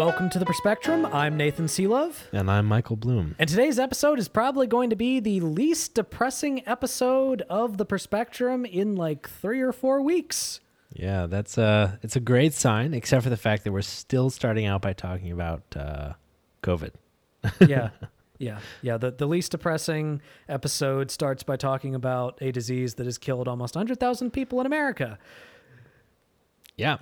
Welcome to the Perspectrum. I'm Nathan Seelove. And I'm Michael Bloom. And today's episode is probably going to be the least depressing episode of the Perspectrum in like three or four weeks. Yeah, that's a it's a great sign, except for the fact that we're still starting out by talking about uh, COVID. yeah. Yeah. Yeah. The, the least depressing episode starts by talking about a disease that has killed almost 100,000 people in America. Yeah.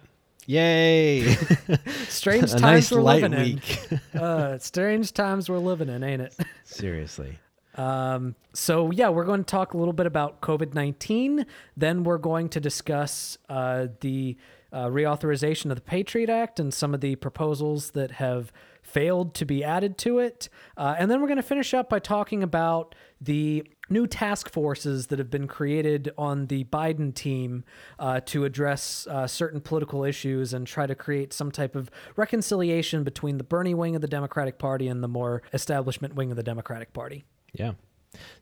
Yay! Strange times nice we're living in. Uh, strange times we're living in, ain't it? Seriously. Um, so yeah, we're going to talk a little bit about COVID nineteen. Then we're going to discuss uh, the uh, reauthorization of the Patriot Act and some of the proposals that have failed to be added to it. Uh, and then we're going to finish up by talking about the new task forces that have been created on the Biden team uh, to address uh, certain political issues and try to create some type of reconciliation between the Bernie wing of the Democratic Party and the more establishment wing of the Democratic Party. Yeah.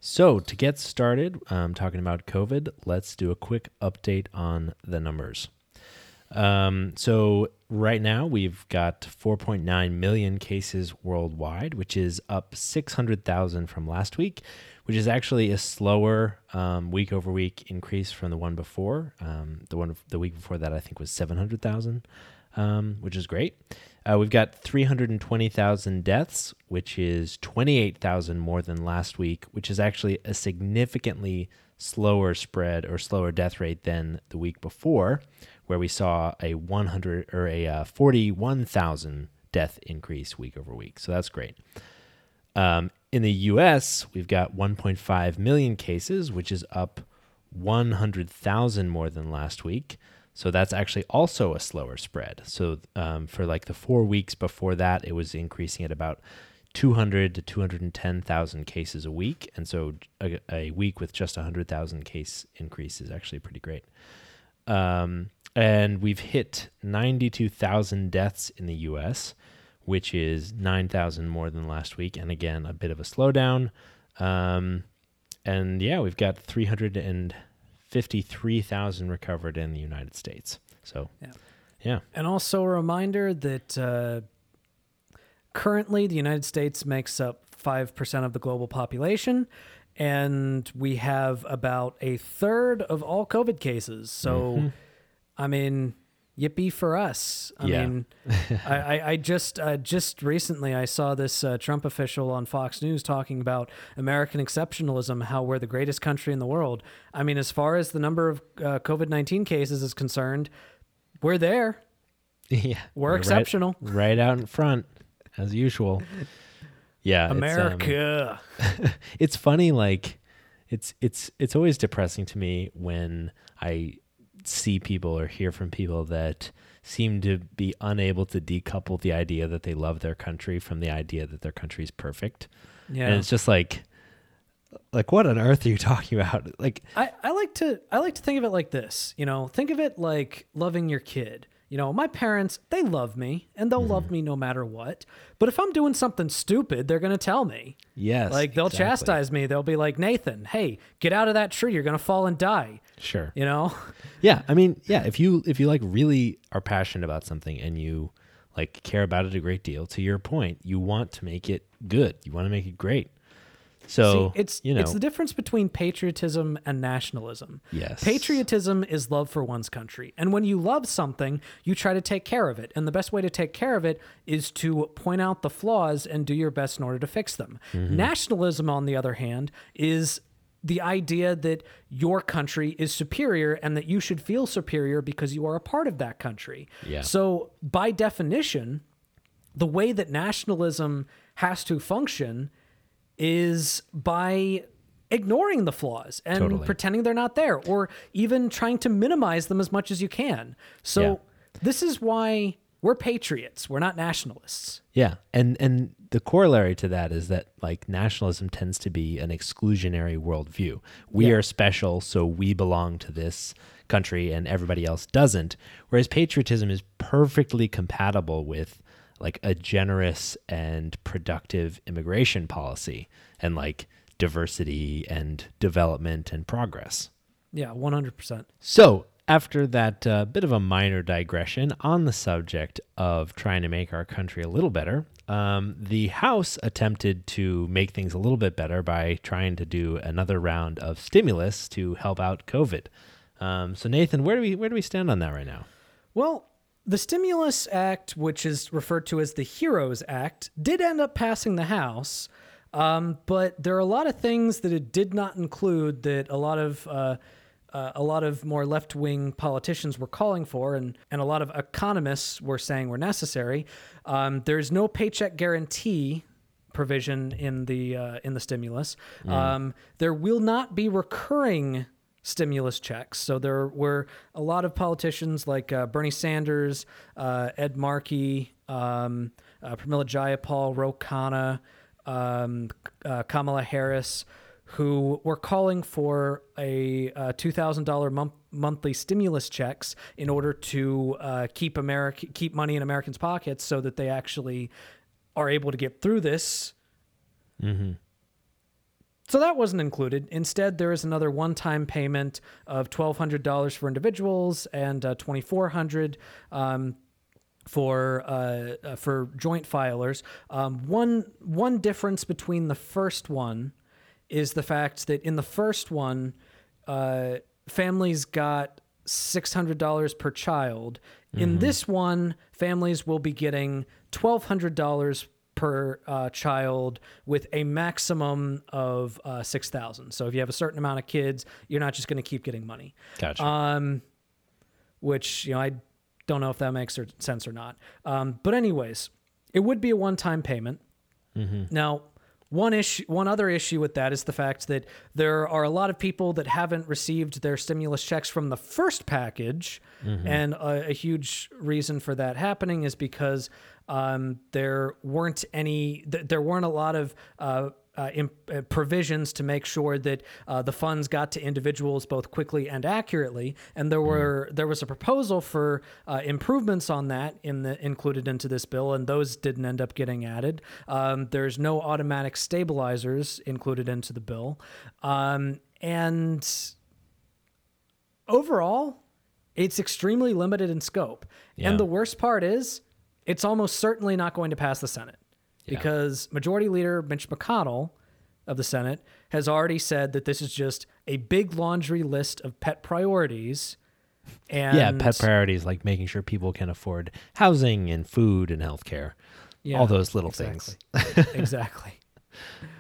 So to get started, um, talking about COVID, let's do a quick update on the numbers. Um, so right now we've got 4.9 million cases worldwide, which is up 600,000 from last week, which is actually a slower um, week over week increase from the one before. Um, the one the week before that I think was 700,000, um, which is great. Uh, we've got 320,000 deaths, which is 28,000 more than last week, which is actually a significantly slower spread or slower death rate than the week before, where we saw a 100 or a uh, 41,000 death increase week over week. So that's great. Um, in the US, we've got 1.5 million cases, which is up 100,000 more than last week. So that's actually also a slower spread. So um, for like the four weeks before that, it was increasing at about 200 to 210,000 cases a week. And so a, a week with just 100,000 case increase is actually pretty great. Um, and we've hit 92,000 deaths in the US, which is 9,000 more than last week. And again, a bit of a slowdown. Um, and yeah, we've got 353,000 recovered in the United States. So, Yeah. yeah. And also a reminder that uh, currently the United States makes up 5% of the global population, and we have about a third of all COVID cases. So, I mean, yippee for us. I Yeah. mean, I, I, I just uh, just recently I saw this uh, Trump official on Fox News talking about American exceptionalism, how we're the greatest country in the world. I mean, as far as the number of uh, COVID 19 cases is concerned, we're there. yeah. We're right- exceptional. Right, out in front, as usual. Yeah. it's, um, America. it's funny like it's it's it's always depressing to me when i see people or hear from people that seem to be unable to decouple the idea that they love their country from the idea that their country is perfect yeah. and it's just like like what on earth are you talking about like I, I like to I like to think of it like this. You know, think of it like loving your kid. You know, my parents, they love me and they'll Mm-hmm. love me no matter what. But if I'm doing something stupid, they're gonna tell me. yes Like they'll exactly. chastise me. They'll be like, Nathan, hey, get out of that tree. You're gonna fall and die. sure You know? yeah i mean yeah if you if you like really are passionate about something and you like care about it a great deal to your point you want to make it good you want to make it great so See, it's you know it's the difference between patriotism and nationalism. Yes. Patriotism is love for one's country. And when you love something, you try to take care of it. And the best way to take care of it is to point out the flaws and do your best in order to fix them. Mm-hmm. Nationalism, on the other hand, is the idea that your country is superior and that you should feel superior because you are a part of that country. Yeah. So, by definition, the way that nationalism has to function is by ignoring the flaws and Totally. pretending they're not there or even trying to minimize them as much as you can. So Yeah. this is why we're patriots. We're not nationalists. Yeah, and and the corollary to that is that like nationalism tends to be an exclusionary worldview. We Yeah. are special, so we belong to this country, and everybody else doesn't. Whereas patriotism is perfectly compatible with like a generous and productive immigration policy and like diversity and development and progress. Yeah, 100%. So, after that uh, bit of a minor digression on the subject of trying to make our country a little better, um, the House attempted to make things a little bit better by trying to do another round of stimulus to help out COVID. Um, so, Nathan, where do we where do we stand on that right now? Well, the Stimulus Act, which is referred to as the HEROES Act, did end up passing the House, um, but there are a lot of things that it did not include that a lot of uh, uh, a lot of more left-wing politicians were calling for, and and a lot of economists were saying were necessary. Um, there's no paycheck guarantee provision in the uh, in the stimulus. Um, there will not be recurring stimulus checks. So there were a lot of politicians like uh, Bernie Sanders, uh, Ed Markey, um, uh, Pramila Jayapal, Ro Khanna, um, uh, Kamala Harris, who were calling for a uh, $2,000 month monthly stimulus checks in order to uh, keep America keep money in Americans' pockets so that they actually are able to get through this so that wasn't included. Instead, there is another one-time payment of twelve hundred dollars for individuals and uh, twenty-four hundred um, for uh, uh, for joint filers. Um, one one difference between the first one is the fact that in the first one, uh, families got six hundred dollars per child. In this one, families will be getting twelve hundred dollars per uh, child with a maximum of uh, 6000 so if you have a certain amount of kids you're not just going to keep getting money Gotcha. um, which you know I don't know if that makes sense or not. Um, but anyways, it would be a one-time payment. Now, one issue, one other issue with that is the fact that there are a lot of people that haven't received their stimulus checks from the first package, and a, a huge reason for that happening is because um, there weren't any, th- there weren't a lot of uh, uh, imp- uh, provisions to make sure that uh, the funds got to individuals both quickly and accurately. And there were there was a proposal for uh, improvements on that in the included into this bill, and those didn't end up getting added. Um, there's no automatic stabilizers included into the bill, um, and overall, it's extremely limited in scope. Yeah. And the worst part is, it's almost certainly not going to pass the Senate Yeah. because Majority Leader Mitch McConnell of the Senate has already said that this is just a big laundry list of pet priorities. And yeah, pet priorities like making sure people can afford housing and food and healthcare. Yeah, all those little things. exactly. exactly.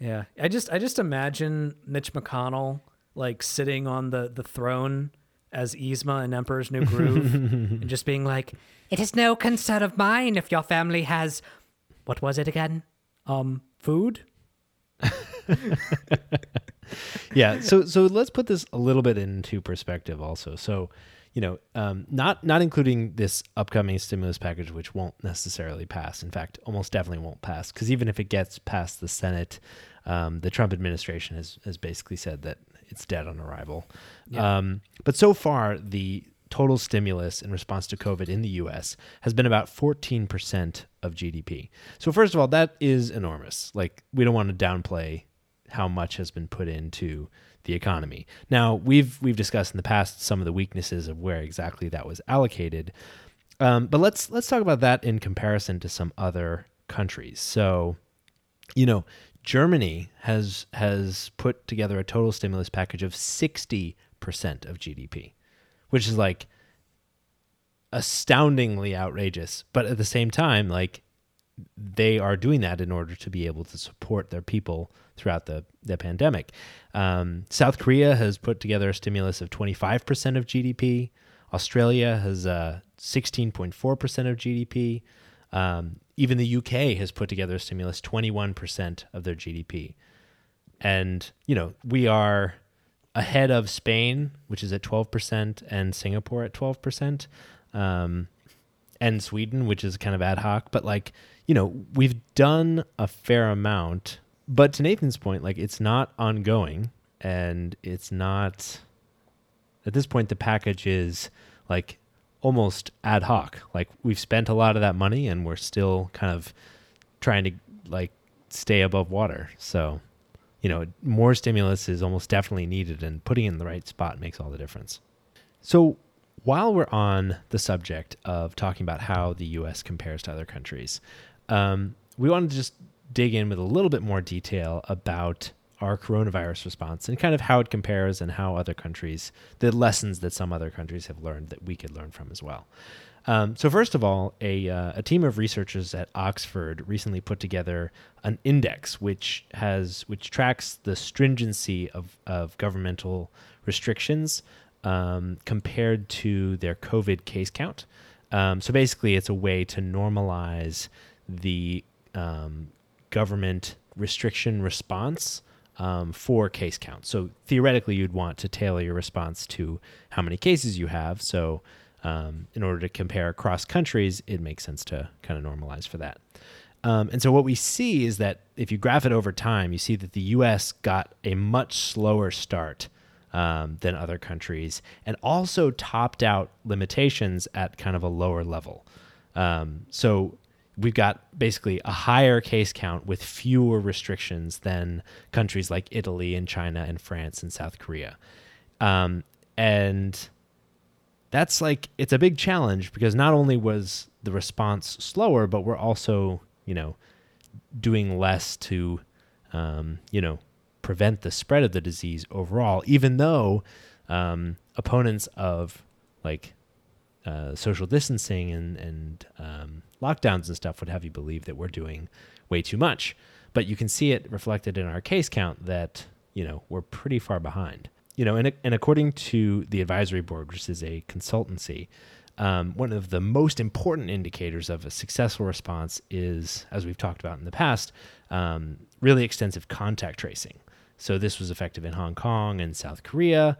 Yeah, I just I just imagine Mitch McConnell like sitting on the the throne as Yzma in Emperor's New Groove and just being like, "It is no concern of mine if your family has what was it again? Um, food." yeah so so let's put this a little bit into perspective also so you know um, not not including this upcoming stimulus package which won't necessarily pass in fact almost definitely won't pass because even if it gets past the senate um, the trump administration has has basically said that it's dead on arrival um, but so far the total stimulus in response to covid in the us has been about 14% of gdp so first of all that is enormous like we don't want to downplay how much has been put into the economy. Now, we've we've discussed in the past some of the weaknesses of where exactly that was allocated. Um, but let's let's talk about that in comparison to some other countries. So, you know, Germany has has put together a total stimulus package of 60% of GDP, which is like astoundingly outrageous. But at the same time, like they are doing that in order to be able to support their people throughout the, the pandemic. Um, South Korea has put together a stimulus of 25% of GDP. Australia has uh, 16.4% of GDP. Um, even the UK has put together a stimulus 21% of their GDP. And, you know, we are ahead of Spain, which is at 12%, and Singapore at 12%. Um, and Sweden, which is kind of ad hoc. But like, you know, we've done a fair amount. But to Nathan's point, like it's not ongoing and it's not at this point the package is like almost ad hoc. Like we've spent a lot of that money and we're still kind of trying to like stay above water. So, you know, more stimulus is almost definitely needed and putting in the right spot makes all the difference. So, while we're on the subject of talking about how the US compares to other countries, um, we wanted to just dig in with a little bit more detail about our coronavirus response and kind of how it compares and how other countries, the lessons that some other countries have learned that we could learn from as well. Um, so first of all, a, uh, a team of researchers at Oxford recently put together an index which has which tracks the stringency of, of governmental restrictions um, compared to their COVID case count. Um, so basically, it's a way to normalize the um, government restriction response um, for case count. So theoretically, you'd want to tailor your response to how many cases you have. So um, in order to compare across countries, it makes sense to kind of normalize for that. Um, and so what we see is that if you graph it over time, you see that the U.S. got a much slower start um, than other countries, and also topped out limitations at kind of a lower level. Um, so we've got basically a higher case count with fewer restrictions than countries like Italy and China and France and South Korea. Um, and that's like it's a big challenge because not only was the response slower, but we're also you know doing less to um, you know prevent the spread of the disease overall. Even though um, opponents of like uh, social distancing and and um, lockdowns and stuff would have you believe that we're doing way too much, but you can see it reflected in our case count that you know we're pretty far behind you know, and, and according to the advisory board, which is a consultancy, um, one of the most important indicators of a successful response is, as we've talked about in the past, um, really extensive contact tracing. So this was effective in Hong Kong and South Korea,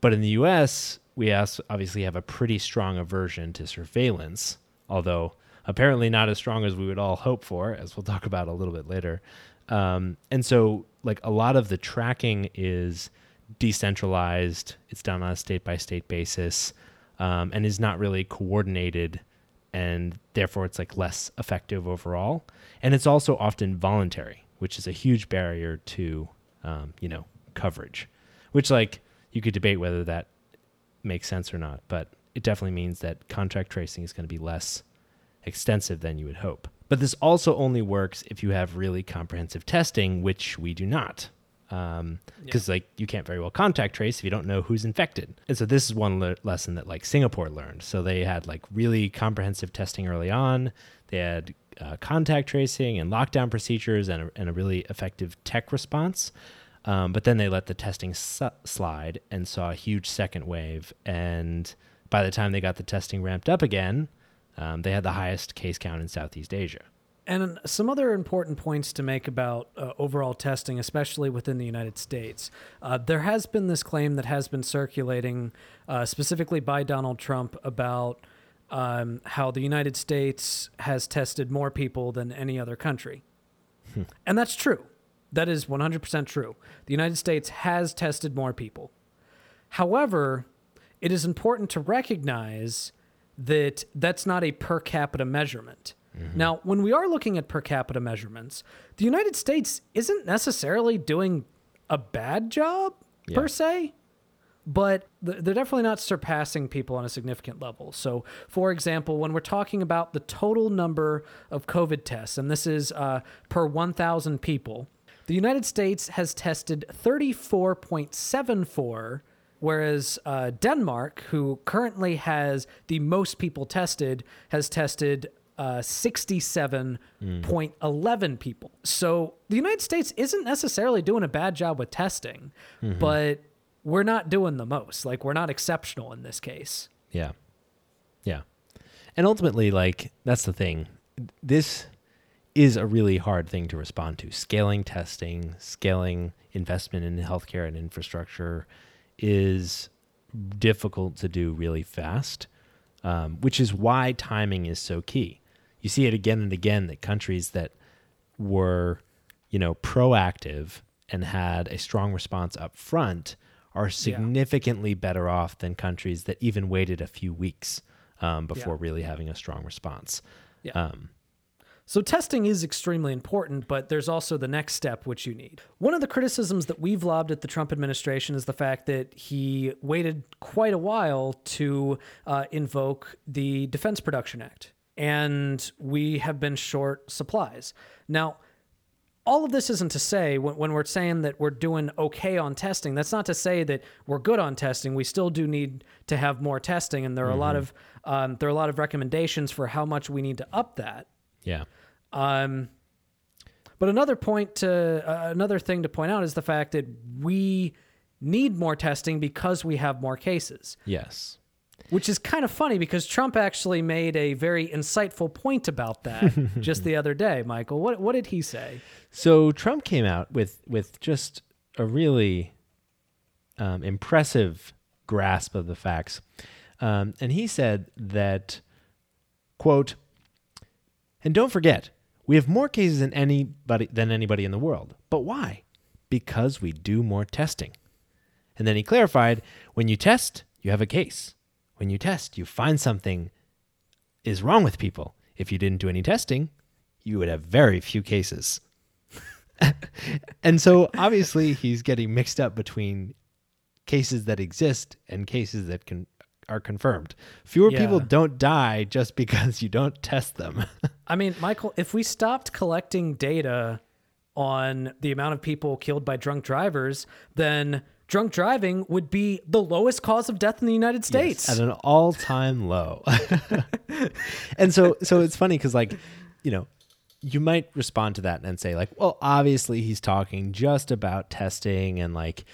but in the U.S., we obviously have a pretty strong aversion to surveillance, although apparently not as strong as we would all hope for, as we'll talk about a little bit later. Um, and so, like a lot of the tracking is decentralized. It's done on a state by state basis, um, and is not really coordinated, and therefore it's like less effective overall. And it's also often voluntary, which is a huge barrier to um, you know coverage. Which like you could debate whether that makes sense or not, but it definitely means that contact tracing is going to be less extensive than you would hope. But this also only works if you have really comprehensive testing, which we do not because um, yeah. like you can't very well contact trace if you don't know who's infected. And so this is one le- lesson that like Singapore learned. So they had like really comprehensive testing early on. They had uh, contact tracing and lockdown procedures and a, and a really effective tech response. Um, but then they let the testing su- slide and saw a huge second wave. And by the time they got the testing ramped up again, um, they had the highest case count in Southeast Asia. And some other important points to make about uh, overall testing, especially within the United States. Uh, there has been this claim that has been circulating, uh, specifically by Donald Trump, about um, how the United States has tested more people than any other country. Hmm. And that's true. That is 100% true. The United States has tested more people. However, it is important to recognize that that's not a per capita measurement. Mm-hmm. Now, when we are looking at per capita measurements, the United States isn't necessarily doing a bad job yeah. per se, but they're definitely not surpassing people on a significant level. So, for example, when we're talking about the total number of COVID tests, and this is uh, per 1,000 people, the United States has tested 34.74 whereas uh, Denmark, who currently has the most people tested, has tested uh, 67.11 mm. people. So the United States isn't necessarily doing a bad job with testing, mm-hmm. but we're not doing the most. Like, we're not exceptional in this case. Yeah. Yeah. And ultimately, like, that's the thing. This is a really hard thing to respond to. Scaling testing, scaling investment in healthcare and infrastructure is difficult to do really fast. um, which is why timing is so key. You see it again and again that countries that were, you know, proactive and had a strong response up front are significantly better off than countries that even waited a few weeks um, before Yeah. really having a strong response. Yeah. Um, So testing is extremely important, but there's also the next step which you need. One of the criticisms that we've lobbed at the Trump administration is the fact that he waited quite a while to uh, invoke the Defense Production Act, and we have been short supplies. Now, all of this isn't to say when, when we're saying that we're doing okay on testing that's not to say that we're good on testing we still do need to have more testing and there are a lot of um, there are a lot of recommendations for how much we need to up that yeah. um, but another point to uh, another thing to point out is the fact that we need more testing because we have more cases, Yes. Which is kind of funny because Trump actually made a very insightful point about that just the other day. Michael, what what did he say? So Trump came out with with just a really um, impressive grasp of the facts, um, and he said that, "quote," and don't forget, we have more cases than anybody than anybody in the world. But why? Because we do more testing. And then he clarified: when you test, you have a case. When you test, you find something is wrong with people. If you didn't do any testing, you would have very few cases. and so obviously he's getting mixed up between cases that exist and cases that can are confirmed. Fewer people don't die just because you don't test them. I mean, Michael, if we stopped collecting data on the amount of people killed by drunk drivers, then drunk driving would be the lowest cause of death in the United States. at an all-time low. and so so it's funny cuz like, you know, you might respond to that and say like, well, obviously he's talking just about testing and like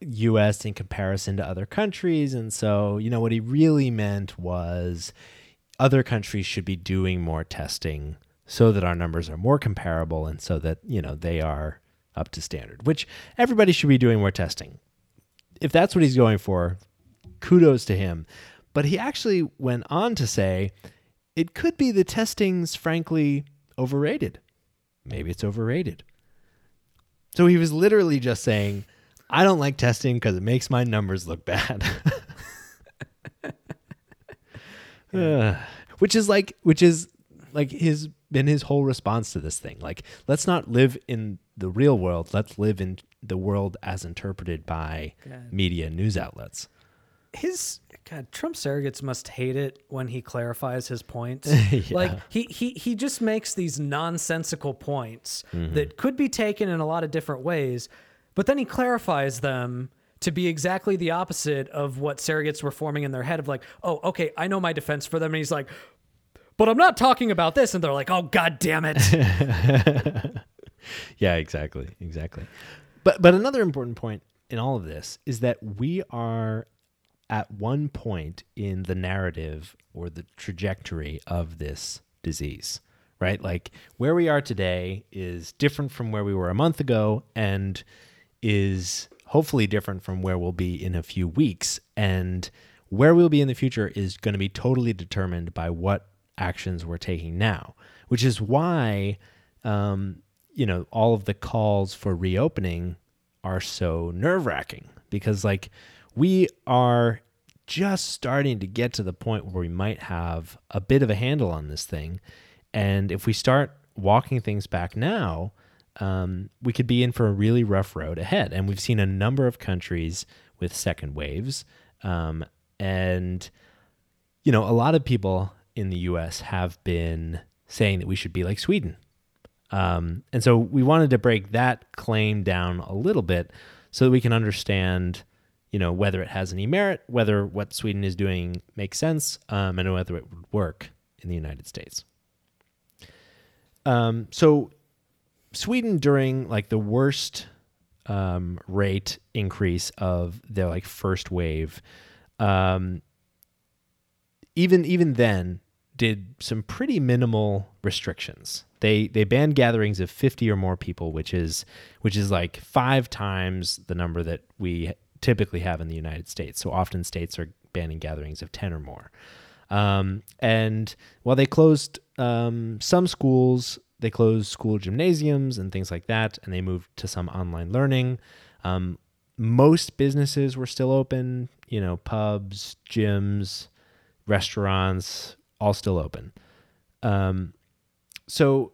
US in comparison to other countries and so, you know, what he really meant was other countries should be doing more testing so that our numbers are more comparable and so that, you know, they are up to standard, which everybody should be doing more testing. If that's what he's going for, kudos to him. But he actually went on to say it could be the testing's frankly overrated. Maybe it's overrated. So he was literally just saying, I don't like testing because it makes my numbers look bad. Uh, which is like which is like his been his whole response to this thing. Like let's not live in the real world. Let's live in the world as interpreted by God. media and news outlets. his God, Trump surrogates must hate it when he clarifies his points. Yeah. Like he he he just makes these nonsensical points Mm-hmm. that could be taken in a lot of different ways, but then he clarifies them to be exactly the opposite of what surrogates were forming in their head of like, oh, okay, I know my defense for them, and he's like, but I'm not talking about this, and they're like, oh, god damn it. Yeah, exactly, exactly. But but another important point in all of this is that we are at one point in the narrative or the trajectory of this disease, right? Like where we are today is different from where we were a month ago and is hopefully different from where we'll be in a few weeks and where we'll be in the future is going to be totally determined by what actions we're taking now, which is why um, you know, all of the calls for reopening are so nerve wracking because, like, we are just starting to get to the point where we might have a bit of a handle on this thing. And if we start walking things back now, um, we could be in for a really rough road ahead. And we've seen a number of countries with second waves. Um, and, you know, a lot of people in the US have been saying that we should be like Sweden. Um, and so we wanted to break that claim down a little bit so that we can understand, you know, whether it has any merit, whether what Sweden is doing makes sense, um, and whether it would work in the United States. Um, so Sweden during like the worst um, rate increase of their like first wave, um, even even then did some pretty minimal restrictions. They they banned gatherings of 50 or more people, which is which is like 5 times the number that we typically have in the United States. So often states are banning gatherings of 10 or more. Um, and while they closed um, some schools, they closed school gymnasiums and things like that, and they moved to some online learning. Um, most businesses were still open, you know, pubs, gyms, restaurants, all still open. Um, so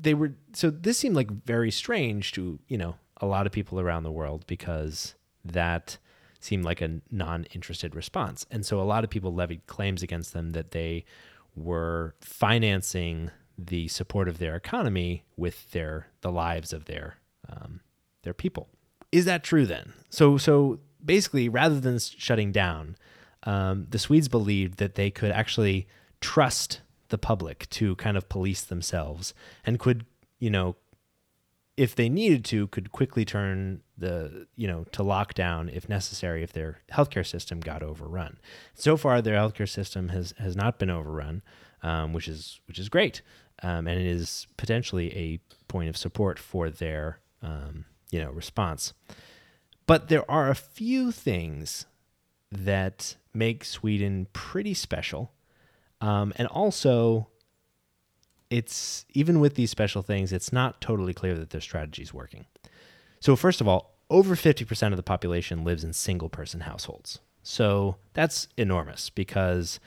they were, so this seemed like very strange to, you know, a lot of people around the world because that seemed like a non interested response. And so a lot of people levied claims against them that they were financing the support of their economy with their the lives of their um, their people. Is that true then? So so basically, rather than shutting down, um, the Swedes believed that they could actually trust the public to kind of police themselves and could you know if they needed to, could quickly turn the you know to lockdown if necessary if their healthcare system got overrun. So far, their healthcare system has has not been overrun, um, which is which is great, um, and it is potentially a point of support for their um, you know response. But there are a few things that make Sweden pretty special, um, and also it's even with these special things, it's not totally clear that their strategy is working. So, first of all, over 50% of the population lives in single person households. So, that's enormous because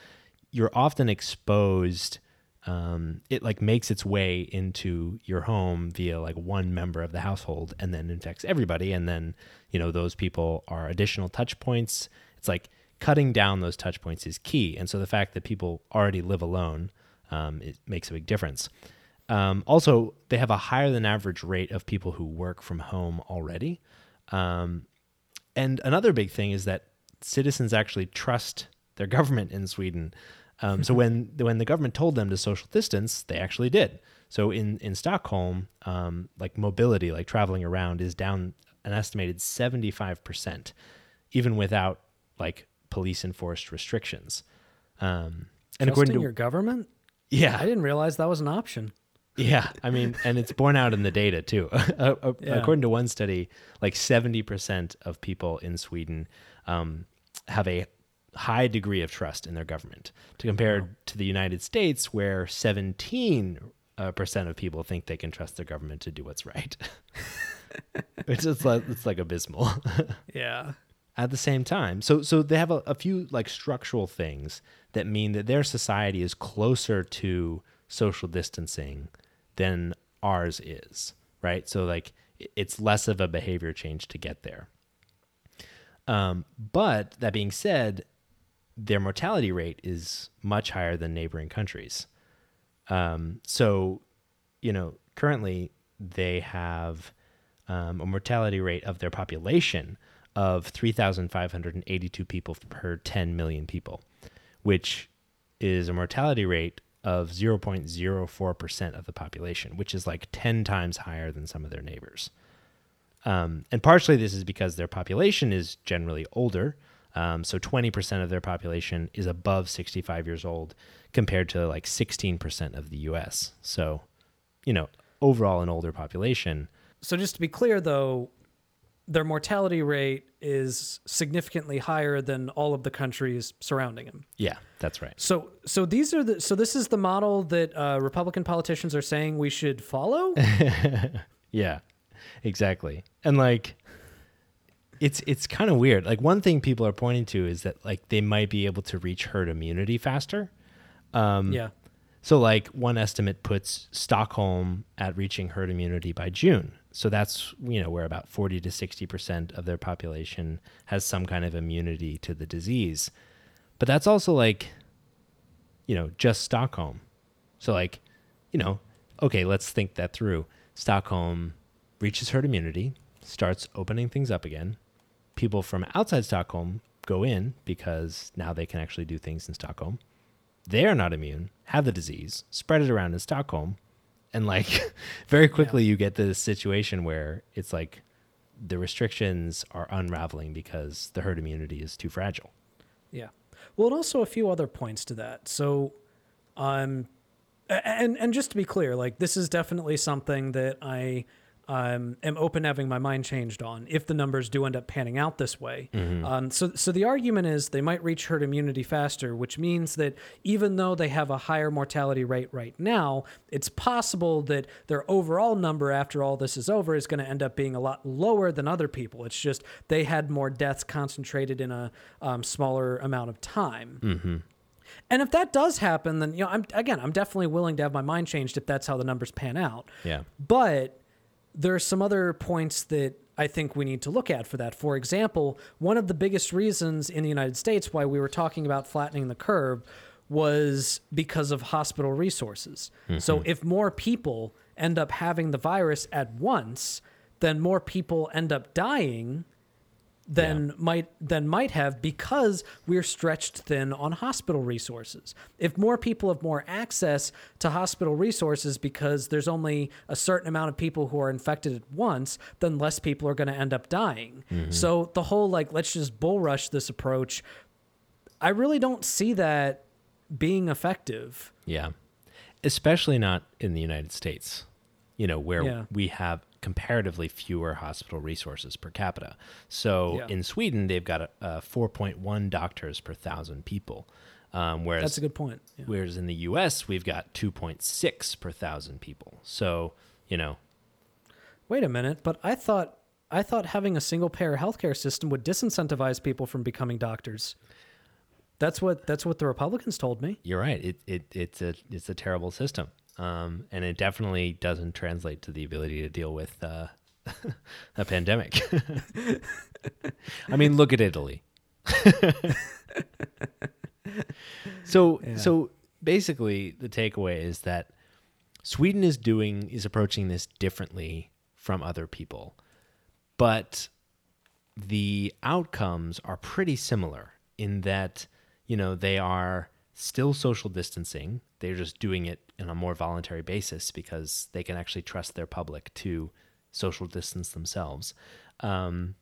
you're often exposed. Um, it like makes its way into your home via like one member of the household and then infects everybody. And then, you know, those people are additional touch points. It's like cutting down those touch points is key. And so the fact that people already live alone um, it makes a big difference. Um, also, they have a higher than average rate of people who work from home already. Um, and another big thing is that citizens actually trust their government in Sweden. Um, so when when the government told them to social distance, they actually did. So in in Stockholm, um, like mobility, like traveling around, is down an estimated seventy five percent, even without like police enforced restrictions. Um, and Trusting according to your government, yeah. I didn't realize that was an option. Yeah, I mean, and it's borne out in the data too. Uh, uh, yeah. According to one study, like 70% of people in Sweden um, have a high degree of trust in their government, to compare wow. to the United States, where 17 uh, percent of people think they can trust their government to do what's right. Which is like, it's like abysmal. yeah. At the same time, so so they have a, a few like structural things that mean that their society is closer to social distancing than ours is, right? So like it's less of a behavior change to get there. Um, but that being said, their mortality rate is much higher than neighboring countries. Um, so, you know, currently they have um, a mortality rate of their population of 3,582 people per 10 million people which is a mortality rate of 0.04% of the population, which is like 10 times higher than some of their neighbors. Um, and partially this is because their population is generally older. Um, so 20% of their population is above 65 years old compared to like 16% of the US. So, you know, overall an older population. So just to be clear though, their mortality rate is significantly higher than all of the countries surrounding him. Yeah, that's right. So, so these are the so this is the model that uh, Republican politicians are saying we should follow. yeah, exactly. And like, it's it's kind of weird. Like one thing people are pointing to is that like they might be able to reach herd immunity faster. Um, yeah. So like one estimate puts Stockholm at reaching herd immunity by June so that's you know where about 40 to 60 percent of their population has some kind of immunity to the disease. But that's also like you know just stockholm. So like you know okay let's think that through. Stockholm reaches herd immunity starts opening things up again. People from outside stockholm go in because now they can actually do things in stockholm. They're not immune have the disease spread it around in stockholm and like very quickly yeah. you get this situation where it's like the restrictions are unraveling because the herd immunity is too fragile. Yeah. Well, and also a few other points to that. So, um, and and just to be clear, like this is definitely something that I um, am open to having my mind changed on if the numbers do end up panning out this way. Um, so, so the argument is they might reach herd immunity faster, which means that even though they have a higher mortality rate right now, it's possible that their overall number after all this is over is going to end up being a lot lower than other people. It's just they had more deaths concentrated in a um, smaller amount of time. And if that does happen, then you know, I'm again, I'm definitely willing to have my mind changed if that's how the numbers pan out. Yeah. But there are some other points that I think we need to look at for that. For example, one of the biggest reasons in the United States why we were talking about flattening the curve was because of hospital resources. So mm-hmm. if more people end up having the virus at once, then more people end up dying than might than might have because we're stretched thin on hospital resources. If more people have more access to hospital resources because there's only a certain amount of people who are infected at once, then less people are going to end up dying. Mm-hmm. So the whole like let's just bull rush this approach, I really don't see that being effective. Yeah. Especially not in the United States, you know, where Yeah. we have comparatively fewer hospital resources per capita. So Yeah. in Sweden, they've got a, a 4.1 doctors per thousand people. Um, whereas, That's a good point. Yeah. whereas in the US, we've got 2.6 per thousand people. So, you know, Wait a minute, but I thought I thought having a single payer healthcare system would disincentivize people from becoming doctors. That's what that's what the Republicans told me. you're right. It, it, it's, a, it's a terrible system. Um, and it definitely doesn't translate to the ability to deal with uh, a pandemic. I mean, look at Italy. so, so basically, the takeaway is that Sweden is doing is approaching this differently from other people, but the outcomes are pretty similar in that you know they are still social distancing. They're just doing it on a more voluntary basis because they can actually trust their public to social distance themselves. Um,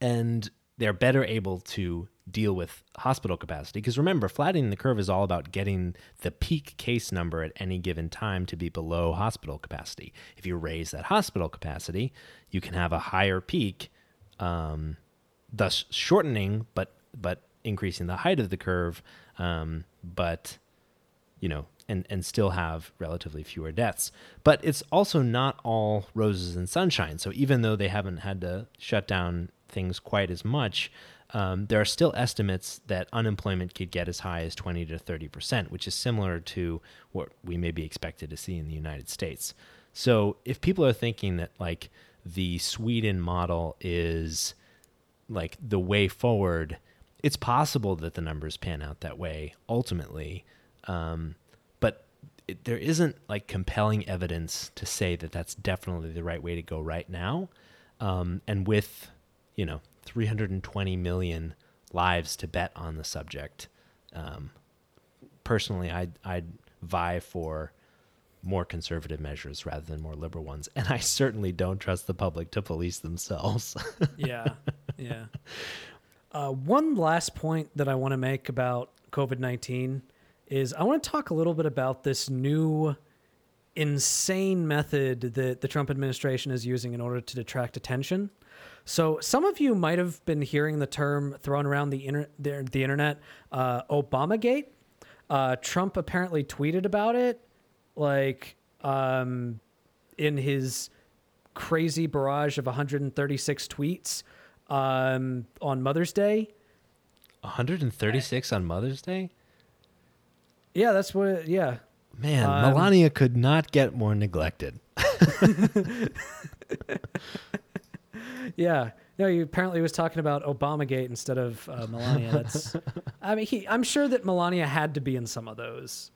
and they're better able to deal with hospital capacity. Because remember flattening the curve is all about getting the peak case number at any given time to be below hospital capacity. If you raise that hospital capacity you can have a higher peak um, thus shortening but but increasing the height of the curve um, but you know and and still have relatively fewer deaths. But it's also not all roses and sunshine. So even though they haven't had to shut down things quite as much um, there are still estimates that unemployment could get as high as 20 to 30 percent which is similar to what we may be expected to see in the united states. So if people are thinking that like the sweden model is like the way forward it's possible that the numbers pan out that way ultimately um, but it, there isn't like compelling evidence to say that that's definitely the right way to go right now um, and with you know 320 million lives to bet on the subject um, personally I'd, I'd vie for more conservative measures rather than more liberal ones and i certainly don't trust the public to police themselves Yeah, yeah. Uh, one last point that I want to make about COVID nineteen is I want to talk a little bit about this new insane method that the Trump administration is using in order to attract attention. So some of you might have been hearing the term thrown around the, inter- the, the internet, uh, Obamagate. Uh, Trump apparently tweeted about it, like um, in his crazy barrage of 136 tweets um, on Mother's Day. 136 on Mother's Day? Yeah, that's what. It, yeah, Man, Um, Melania could not get more neglected. yeah. No, he apparently was talking about Obamagate instead of uh, Melania. That's. I mean, he. I'm sure that Melania had to be in some of those.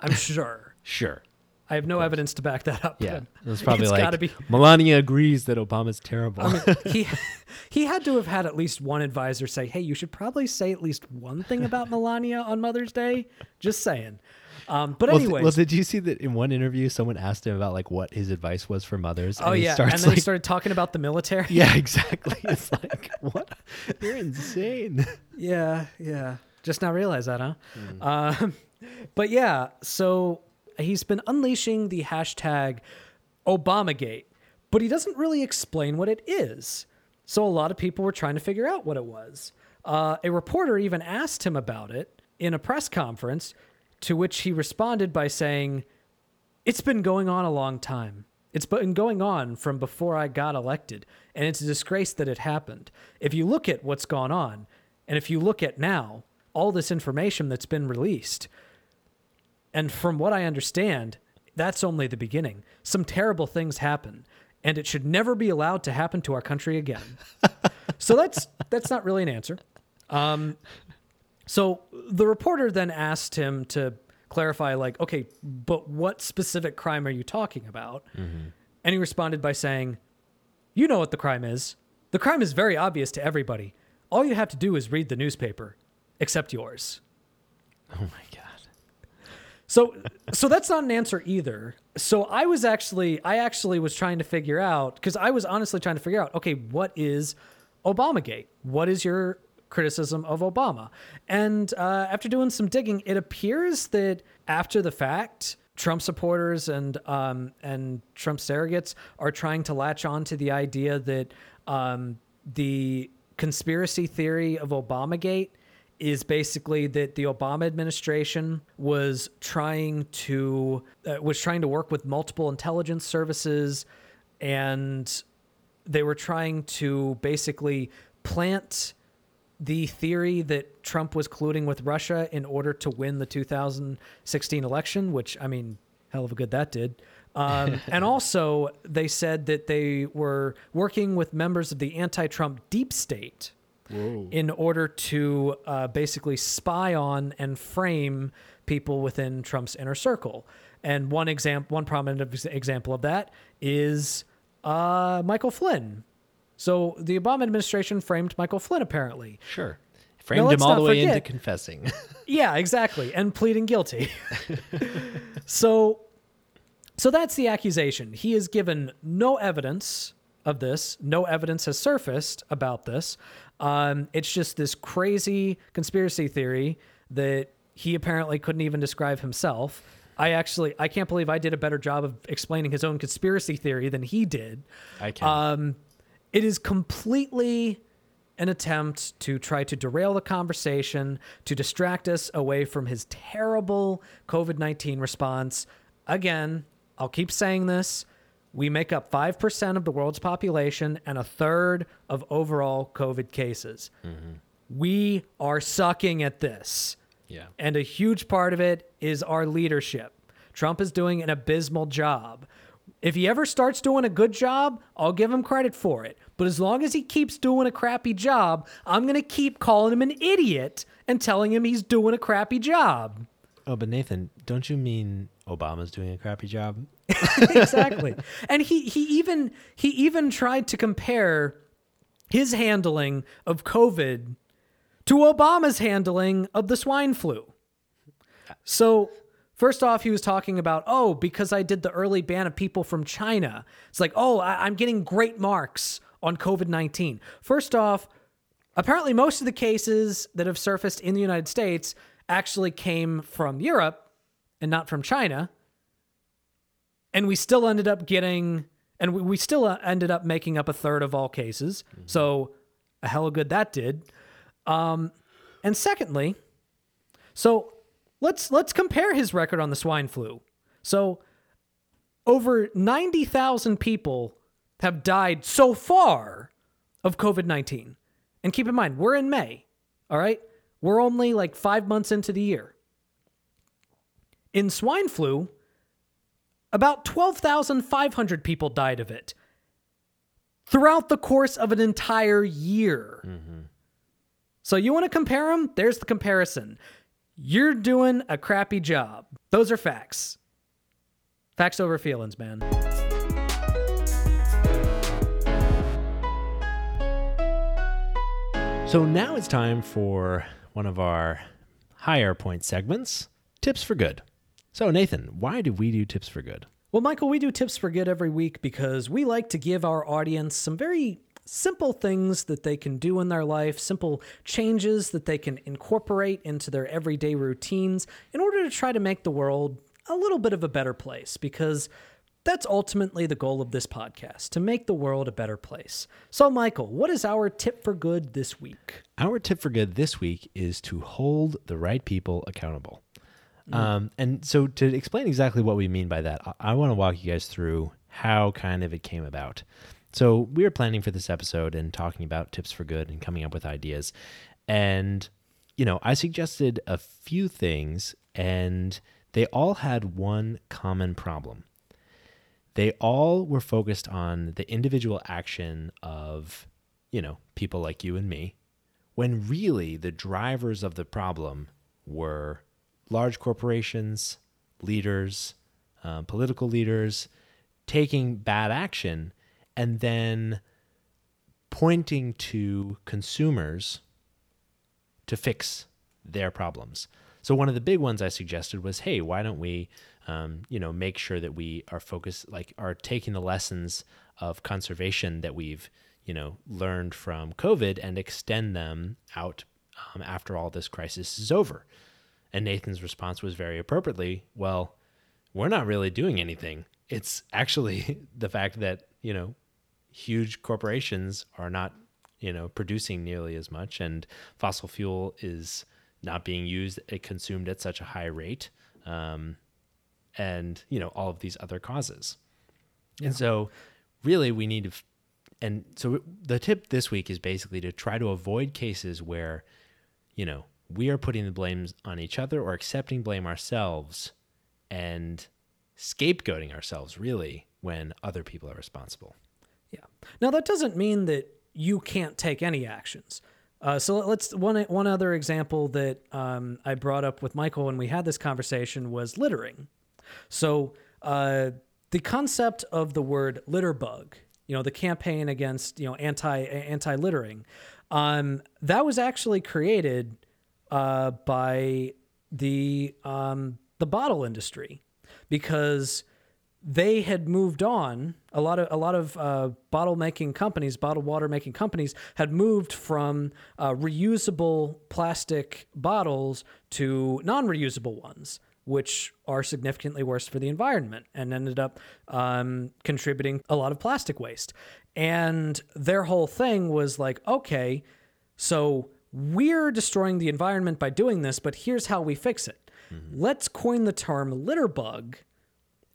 I'm sure. Sure. I have no evidence to back that up. Yeah. but It was probably it's like be. Melania agrees that Obama's terrible. I mean, he he had to have had at least one advisor say, "Hey, you should probably say at least one thing about Melania on Mother's Day." Just saying. Um, but well, th- anyways, well, did you see that in one interview someone asked him about like what his advice was for mothers? oh yeah, and then like, he started talking about the military. yeah, exactly. It's like what? You're insane. Yeah, yeah. Just now realize that, huh? Um, but yeah, so he's been unleashing the hashtag Obamagate. but he doesn't really explain what it is. So a lot of people were trying to figure out what it was. Uh, a reporter even asked him about it in a press conference, to which he responded by saying, It's been going on a long time. It's been going on from before I got elected, and it's a disgrace that it happened. If you look at what's gone on, and if you look at now, all this information that's been released, and from what I understand, that's only the beginning. Some terrible things happen, and it should never be allowed to happen to our country again. so that's that's not really an answer. Um, so the reporter then asked him to clarify, like, okay, but what specific crime are you talking about? And he responded by saying, You know what the crime is. The crime is very obvious to everybody. All you have to do is read the newspaper, except yours. Oh my god. So so that's not an answer either. So I was actually I actually was trying to figure out because I was honestly trying to figure out okay what is Obamagate? What is your criticism of Obama? And uh, after doing some digging, it appears that after the fact. Trump supporters and um, and Trump surrogates are trying to latch on to the idea that um, the conspiracy theory of Obamagate is basically that the Obama administration was trying to uh, was trying to work with multiple intelligence services and they were trying to basically plant the theory that Trump was colluding with Russia in order to win the 2016 election, which I mean, hell of a good that did. Um, and also, they said that they were working with members of the anti-Trump deep state in order to uh, basically spy on and frame people within Trump's inner circle. And one example, one prominent example of that is uh, Michael Flynn. So the Obama administration framed Michael Flynn apparently. Sure. Framed him all the way into confessing. Yeah, exactly, and pleading guilty. so so that's the accusation. He has given no evidence of this. No evidence has surfaced about this. Um, it's just this crazy conspiracy theory that he apparently couldn't even describe himself. I actually I can't believe I did a better job of explaining his own conspiracy theory than he did. I can. Um, it is completely an attempt to try to derail the conversation, to distract us away from his terrible COVID 19 response. Again, I'll keep saying this. We make up 5% of the world's population and a third of overall COVID cases. Mm-hmm. We are sucking at this. yeah. And a huge part of it is our leadership. Trump is doing an abysmal job. If he ever starts doing a good job, I'll give him credit for it. But as long as he keeps doing a crappy job, I'm going to keep calling him an idiot and telling him he's doing a crappy job. Oh, but Nathan, don't you mean Obama's doing a crappy job? exactly. And he he even he even tried to compare his handling of COVID to Obama's handling of the swine flu. So, first off, he was talking about, oh, because I did the early ban of people from China. It's like, oh, I, I'm getting great marks on COVID 19. First off, apparently most of the cases that have surfaced in the United States actually came from Europe and not from China and we still ended up getting and we, we still uh, ended up making up a third of all cases. So a hell of good that did. Um, and secondly so let's let's compare his record on the swine flu. So over 90,000 people have died so far of COVID-19 and keep in mind we're in May all right? We're only like 5 months into the year. In swine flu about 12,500 people died of it throughout the course of an entire year. Mm-hmm. So you want to compare them? There's the comparison. You're doing a crappy job. Those are facts. Facts over feelings, man. So now it's time for one of our higher point segments Tips for Good. So, Nathan, why do we do Tips for Good? Well, Michael, we do tips for good every week because we like to give our audience some very simple things that they can do in their life, simple changes that they can incorporate into their everyday routines in order to try to make the world a little bit of a better place because that's ultimately the goal of this podcast to make the world a better place. So, Michael, what is our tip for good this week? Our tip for good this week is to hold the right people accountable. Um, and so, to explain exactly what we mean by that, I, I want to walk you guys through how kind of it came about. So, we were planning for this episode and talking about tips for good and coming up with ideas. And, you know, I suggested a few things, and they all had one common problem. They all were focused on the individual action of, you know, people like you and me, when really the drivers of the problem were large corporations, leaders, um, political leaders taking bad action and then pointing to consumers to fix their problems. So one of the big ones I suggested was, hey, why don't we, um, you know, make sure that we are focused, like, are taking the lessons of conservation that we've, you know, learned from COVID and extend them out um, after all this crisis is over. And Nathan's response was very appropriately, well, we're not really doing anything. It's actually the fact that, you know, huge corporations are not, you know, producing nearly as much and fossil fuel is not being used, it consumed at such a high rate. Um, and, you know, all of these other causes. And so really we need to, f- and so the tip this week is basically to try to avoid cases where, you know, we are putting the blames on each other or accepting blame ourselves and scapegoating ourselves really when other people are responsible. Yeah. Now that doesn't mean that you can't take any actions. Uh, so let's one one other example that um, I brought up with Michael when we had this conversation was littering. So uh, the concept of the word litter bug, you know, the campaign against you know anti anti littering, um, that was actually created uh, by the um, the bottle industry because they had moved on. A lot of a lot of uh, bottle making companies, bottled water making companies, had moved from uh, reusable plastic bottles to non-reusable ones, which are significantly worse for the environment, and ended up um, contributing a lot of plastic waste. And their whole thing was like, okay, so we're destroying the environment by doing this, but here's how we fix it. Let's coin the term litter bug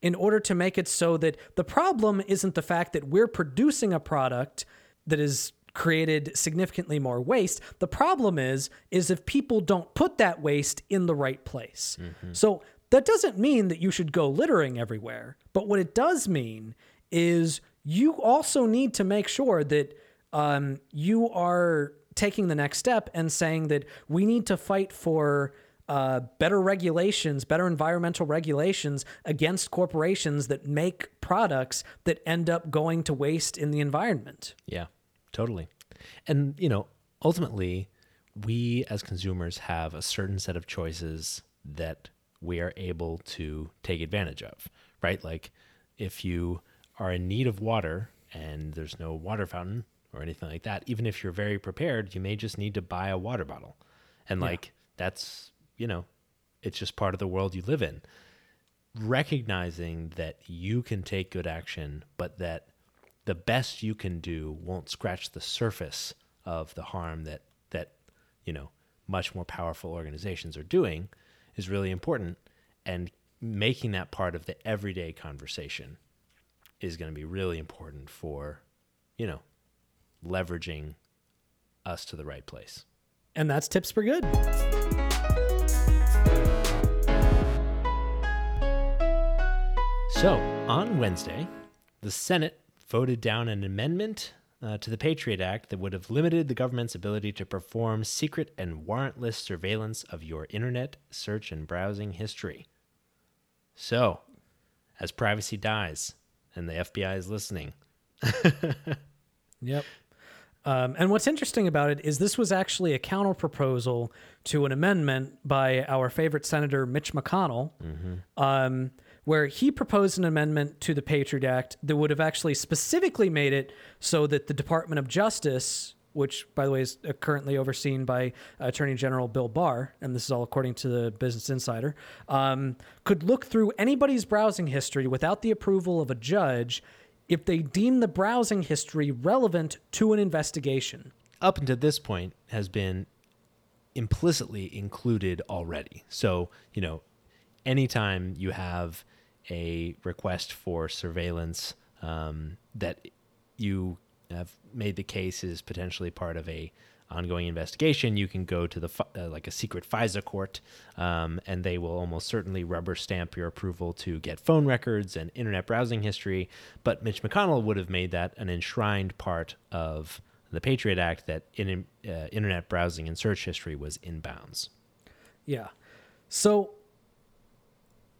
in order to make it so that the problem isn't the fact that we're producing a product that is created significantly more waste. The problem is is if people don't put that waste in the right place. So that doesn't mean that you should go littering everywhere but what it does mean is you also need to make sure that um, you are taking the next step and saying that we need to fight for uh, better regulations, better environmental regulations against corporations that make products that end up going to waste in the environment. Yeah, totally. And, you know, ultimately, we as consumers have a certain set of choices that we are able to take advantage of, right? Like if you are in need of water and there's no water fountain or anything like that, even if you're very prepared, you may just need to buy a water bottle. And like that's, you know, it's just part of the world you live in. Recognizing that you can take good action, but that the best you can do won't scratch the surface of the harm that that you know much more powerful organizations are doing is really important and making that part of the everyday conversation is going to be really important for you know leveraging us to the right place And that's tips for good. So, on Wednesday, the Senate voted down an amendment uh, to the Patriot Act that would have limited the government's ability to perform secret and warrantless surveillance of your internet search and browsing history. So, as privacy dies and the FBI is listening, Yep. Um, and what's interesting about it is this was actually a counter proposal to an amendment by our favorite Senator Mitch McConnell, um, where he proposed an amendment to the Patriot Act that would have actually specifically made it so that the Department of Justice which, by the way, is uh, currently overseen by Attorney General Bill Barr, and this is all according to the Business Insider, um, could look through anybody's browsing history without the approval of a judge if they deem the browsing history relevant to an investigation. Up until this point, has been implicitly included already. So, you know, anytime you have a request for surveillance um, that you have made the case is potentially part of a ongoing investigation, you can go to the uh, like a secret FISA court, um, and they will almost certainly rubber stamp your approval to get phone records and internet browsing history. But Mitch McConnell would have made that an enshrined part of the Patriot Act that in, uh, internet browsing and search history was in bounds. Yeah, so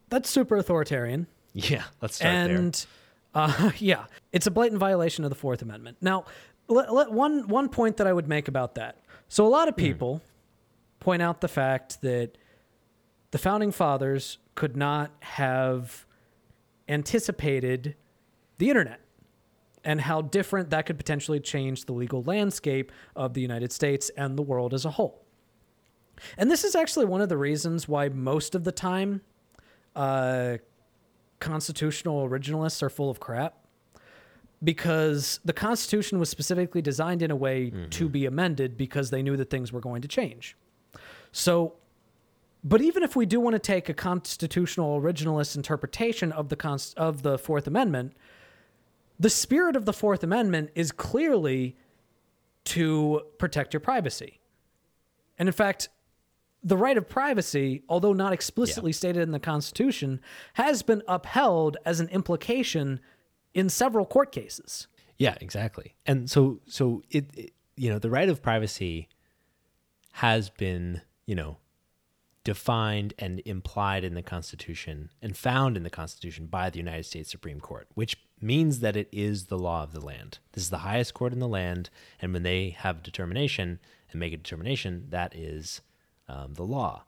that's super authoritarian. Yeah, let's start and, there. Uh, yeah, it's a blatant violation of the Fourth Amendment. Now, let, let, one one point that I would make about that. So a lot of hmm. people mm. point out the fact that the founding fathers could not have anticipated the internet and how different that could potentially change the legal landscape of the United States and the world as a whole. And this is actually one of the reasons why most of the time uh, constitutional originalists are full of crap because the Constitution was specifically designed in a way mm-hmm. to be amended because they knew that things were going to change. So, but even if we do want to take a constitutional originalist interpretation of the const- of the Fourth Amendment, the spirit of the Fourth Amendment is clearly to protect your privacy. And in fact, the right of privacy, although not explicitly yeah. stated in the Constitution, has been upheld as an implication in several court cases. Yeah, exactly. And so, so it, it you know, the right of privacy has been, you know, defined and implied in the Constitution and found in the Constitution by the United States Supreme Court, which means that it is the law of the land. This is the highest court in the land, and when they have determination and make a determination, that is um, the law.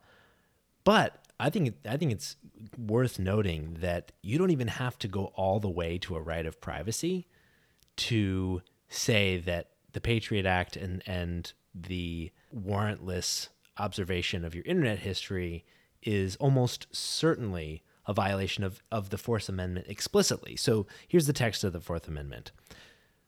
But I think I think it's worth noting that you don't even have to go all the way to a right of privacy to say that the Patriot Act and and the warrantless observation of your internet history is almost certainly a violation of, of the Fourth Amendment explicitly. So here's the text of the Fourth Amendment.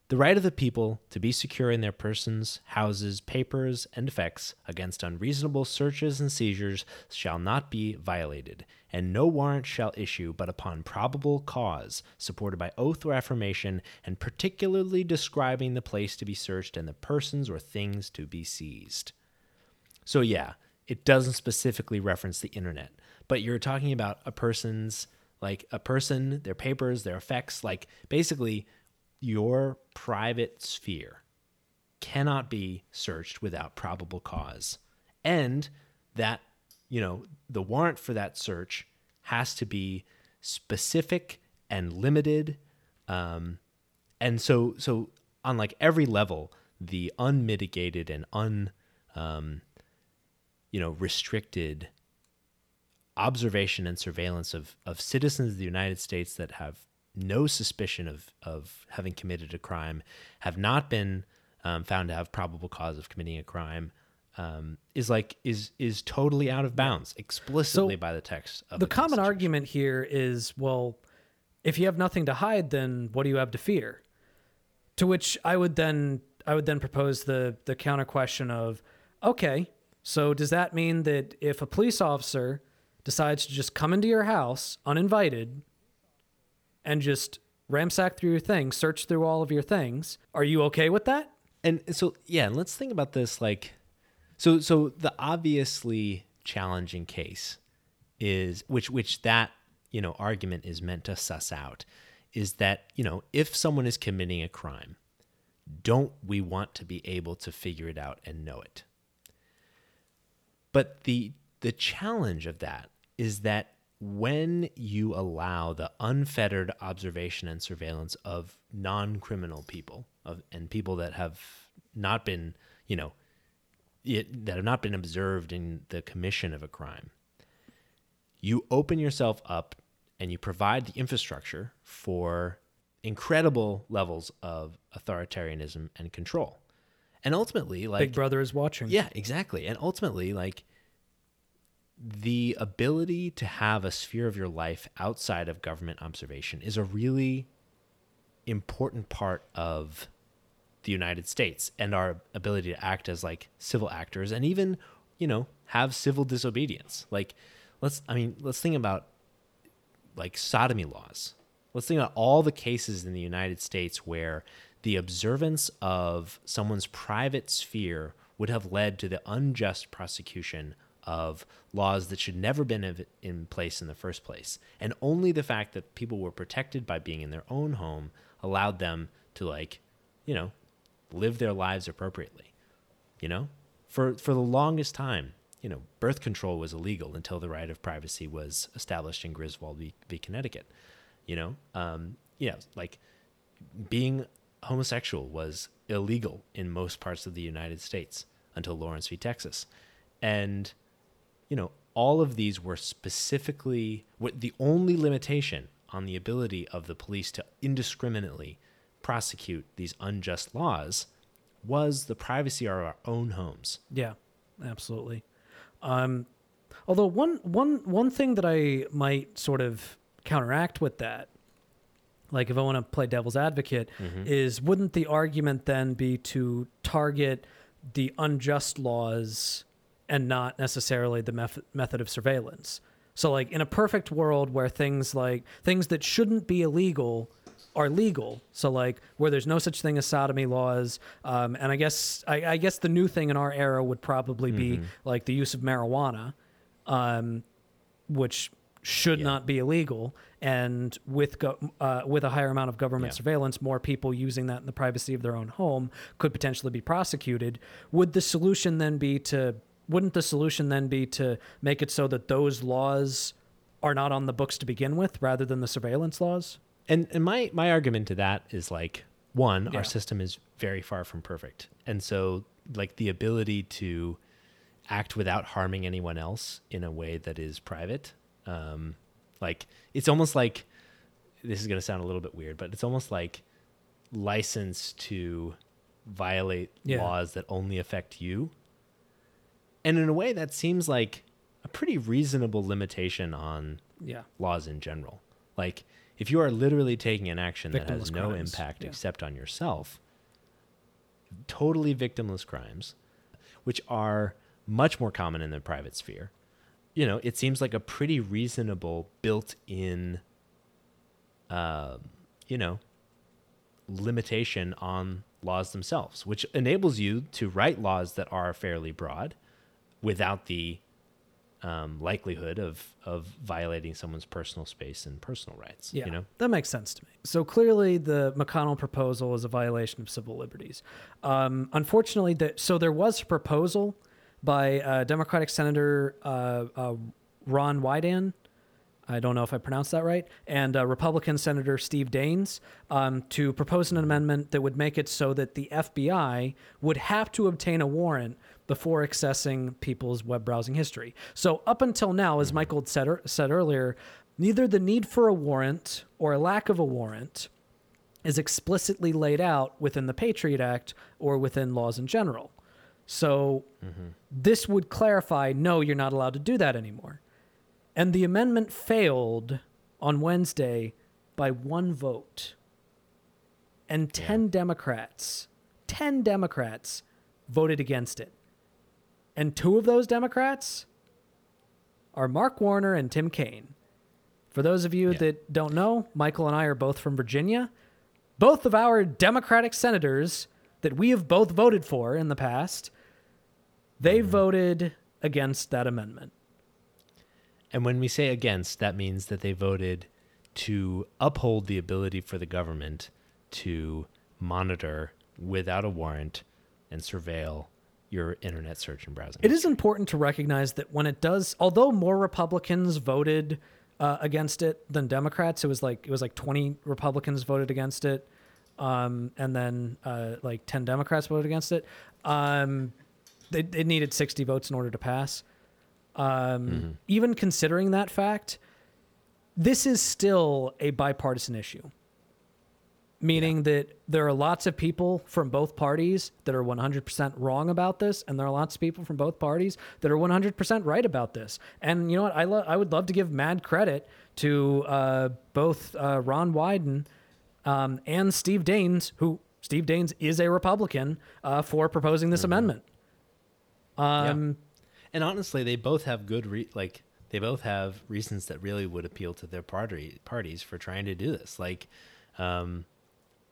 The right of the people to be secure in their persons, houses, papers, and effects against unreasonable searches and seizures shall not be violated, and no warrant shall issue but upon probable cause, supported by oath or affirmation, and particularly describing the place to be searched and the persons or things to be seized. So, yeah, it doesn't specifically reference the internet, but you're talking about a person's, like a person, their papers, their effects, like basically your private sphere cannot be searched without probable cause. And that, you know, the warrant for that search has to be specific and limited. Um, and so, so on like every level, the unmitigated and un, um, you know, restricted observation and surveillance of, of citizens of the United States that have no suspicion of, of having committed a crime, have not been um, found to have probable cause of committing a crime, um, is like is is totally out of bounds explicitly so by the text. Of The, the common argument here is, well, if you have nothing to hide, then what do you have to fear? To which I would then I would then propose the the counter question of, okay, so does that mean that if a police officer decides to just come into your house uninvited and just ramsack through your things, search through all of your things. Are you okay with that? And so yeah, and let's think about this like so so the obviously challenging case is which which that, you know, argument is meant to suss out is that, you know, if someone is committing a crime, don't we want to be able to figure it out and know it? But the the challenge of that is that when you allow the unfettered observation and surveillance of non-criminal people of and people that have not been you know it, that have not been observed in the commission of a crime you open yourself up and you provide the infrastructure for incredible levels of authoritarianism and control And ultimately, like Big Brother is watching. yeah, exactly. And ultimately, like the ability to have a sphere of your life outside of government observation is a really important part of the United States and our ability to act as like civil actors and even, you know, have civil disobedience. Like let's I mean, let's think about like sodomy laws. Let's think about all the cases in the United States where the observance of someone's private sphere would have led to the unjust prosecution of laws that should never been in- place in the first place. And only the fact that people were protected by being in their own home allowed them to like, you know, live their lives appropriately. You know? For for the longest time, you know, birth control was illegal until the right of privacy was established in Griswold v, v Connecticut. You know, um, know, like being homosexual was illegal in most parts of the United States until Lawrence v. Texas, and you know, all of these were specifically what the only limitation on the ability of the police to indiscriminately prosecute these unjust laws was the privacy of our own homes. Yeah, absolutely. Um, although one one one thing that I might sort of counteract with that, like if I want to play devil's advocate, is wouldn't the argument then be to target the unjust laws and not necessarily the method method of surveillance? So like in a perfect world where things like things that shouldn't be illegal are legal. So like where there's no such thing as sodomy laws, um, and I guess I, I guess the new thing in our era would probably be like the use of marijuana, um, which should Yeah. not be illegal. And with go- uh, with a higher amount of government Yeah. surveillance, more people using that in the privacy of their own home could potentially be prosecuted. Would the solution then be to wouldn't the solution then be to make it so that those laws are not on the books to begin with rather than the surveillance laws? And and my my argument to that is like one, Yeah. our system is very far from perfect. And so like the ability to act without harming anyone else in a way that is private um like it's almost like this is going to sound a little bit weird, but it's almost like license to violate Yeah. laws that only affect you. And in a way that seems like a pretty reasonable limitation on Yeah. laws in general. Like if you are literally taking an action that has no crimes, impact yeah. except on yourself, totally victimless crimes, which are much more common in the private sphere. You know, it seems like a pretty reasonable built-in um, you know, limitation on laws themselves, which enables you to write laws that are fairly broad without the um, likelihood of of violating someone's personal space and personal rights. Yeah, You know, that makes sense to me. So clearly, the McConnell proposal is a violation of civil liberties. Um, unfortunately, the, so there was a proposal by uh, Democratic Senator uh, uh, Ron Wyden. I don't know if I pronounced that right, and uh, Republican Senator Steve Daines um, to propose an amendment that would make it so that the FBI would have to obtain a warrant before accessing people's web browsing history. So, up until now, as mm-hmm. Michael said, said earlier, neither the need for a warrant or a lack of a warrant is explicitly laid out within the Patriot Act or within laws in general. So, mm-hmm. this would clarify no, you're not allowed to do that anymore. And the amendment failed on Wednesday by one vote. And 10 Democrats, 10 Democrats voted against it. And two of those Democrats are Mark Warner and Tim Kaine. For those of you Yeah. that don't know, Michael and I are both from Virginia. Both of our Democratic senators that we have both voted for in the past, they mm-hmm. voted against that amendment. and when we say against, that means that they voted to uphold the ability for the government to monitor without a warrant and surveil your internet search and browsing. It is important to recognize that when it does, although more Republicans voted uh, against it than Democrats, it was like it was like 20 Republicans voted against it, um, and then uh, like 10 Democrats voted against it. Um, they, it needed 60 votes in order to pass. Um, Even considering that fact, this is still a bipartisan issue. Meaning that there are lots of people from both parties that are 100% wrong about this and there are lots of people from both parties that are 100% right about this. And you know what? I, lo- I would love to give mad credit to uh, both uh, ron wyden um, and steve daines who steve daines is a republican uh, for proposing this amendment. Um, And honestly, they both have good re- like they both have reasons that really would appeal to their party parties for trying to do this. Like, um,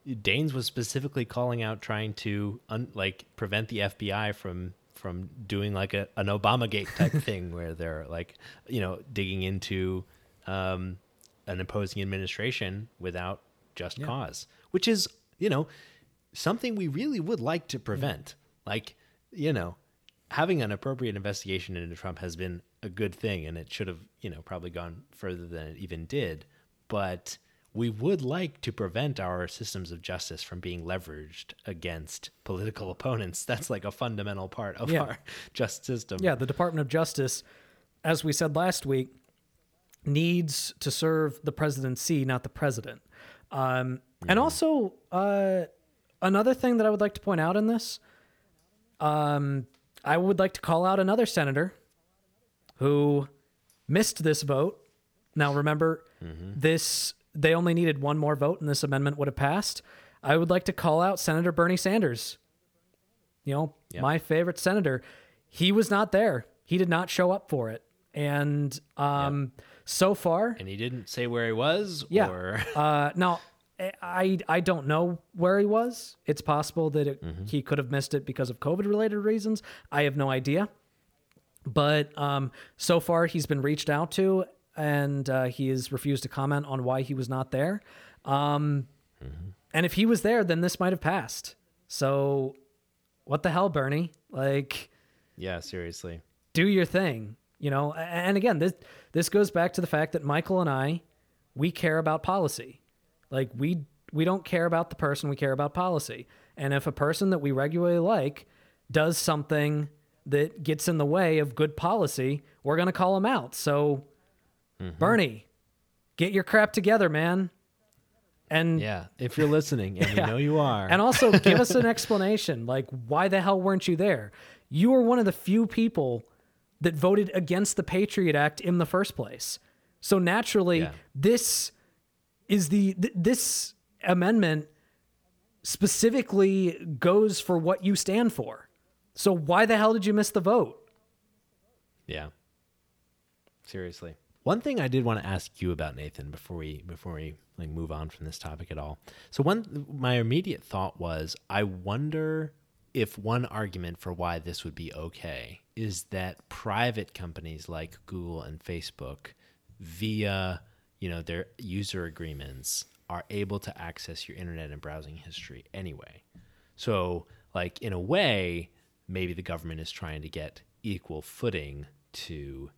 Daines was specifically calling out trying to un- like prevent the FBI from from doing like a, an Obamagate type thing where they're like you know digging into um, an opposing administration without just cause, which is you know something we really would like to prevent. Like you know having an appropriate investigation into Trump has been a good thing, and it should have, you know, probably gone further than it even did. But we would like to prevent our systems of justice from being leveraged against political opponents. That's like a fundamental part of Yeah. our justice system. Yeah, the Department of Justice, as we said last week, needs to serve the presidency, not the president. Um, And also, uh, another thing that I would like to point out in this, um, I would like to call out another senator who missed this vote. Now, remember, this they only needed one more vote, and this amendment would have passed. I would like to call out Senator Bernie Sanders you know, my favorite senator, he was not there. He did not show up for it. And um, so far, And he didn't say where he was yeah. or uh, now, I I don't know where he was. It's possible that it, he could have missed it because of COVID related reasons. I have no idea. But um, so far, he's been reached out to, and uh, he has refused to comment on why he was not there. Um, And if he was there, then this might have passed. So, what the hell, Bernie? Like, Yeah, seriously. do your thing you know and again this this goes back to the fact that michael and i we care about policy like we we don't care about the person we care about policy and if a person that we regularly like does something that gets in the way of good policy we're going to call them out so Mm-hmm. bernie get your crap together man and Yeah. If you're listening, and Yeah. we know you are. and also give us an explanation. Like, why the hell weren't you there? You were one of the few people that voted against the Patriot Act in the first place. So naturally, Yeah. this is the th- this amendment specifically goes for what you stand for. So why the hell did you miss the vote? Yeah. Seriously. One thing I did want to ask you about Nathan before we before we like move on from this topic at all. So one my immediate thought was I wonder if one argument for why this would be okay is that private companies like Google and Facebook via, you know, their user agreements are able to access your internet and browsing history anyway. So, like in a way, maybe the government is trying to get equal footing to,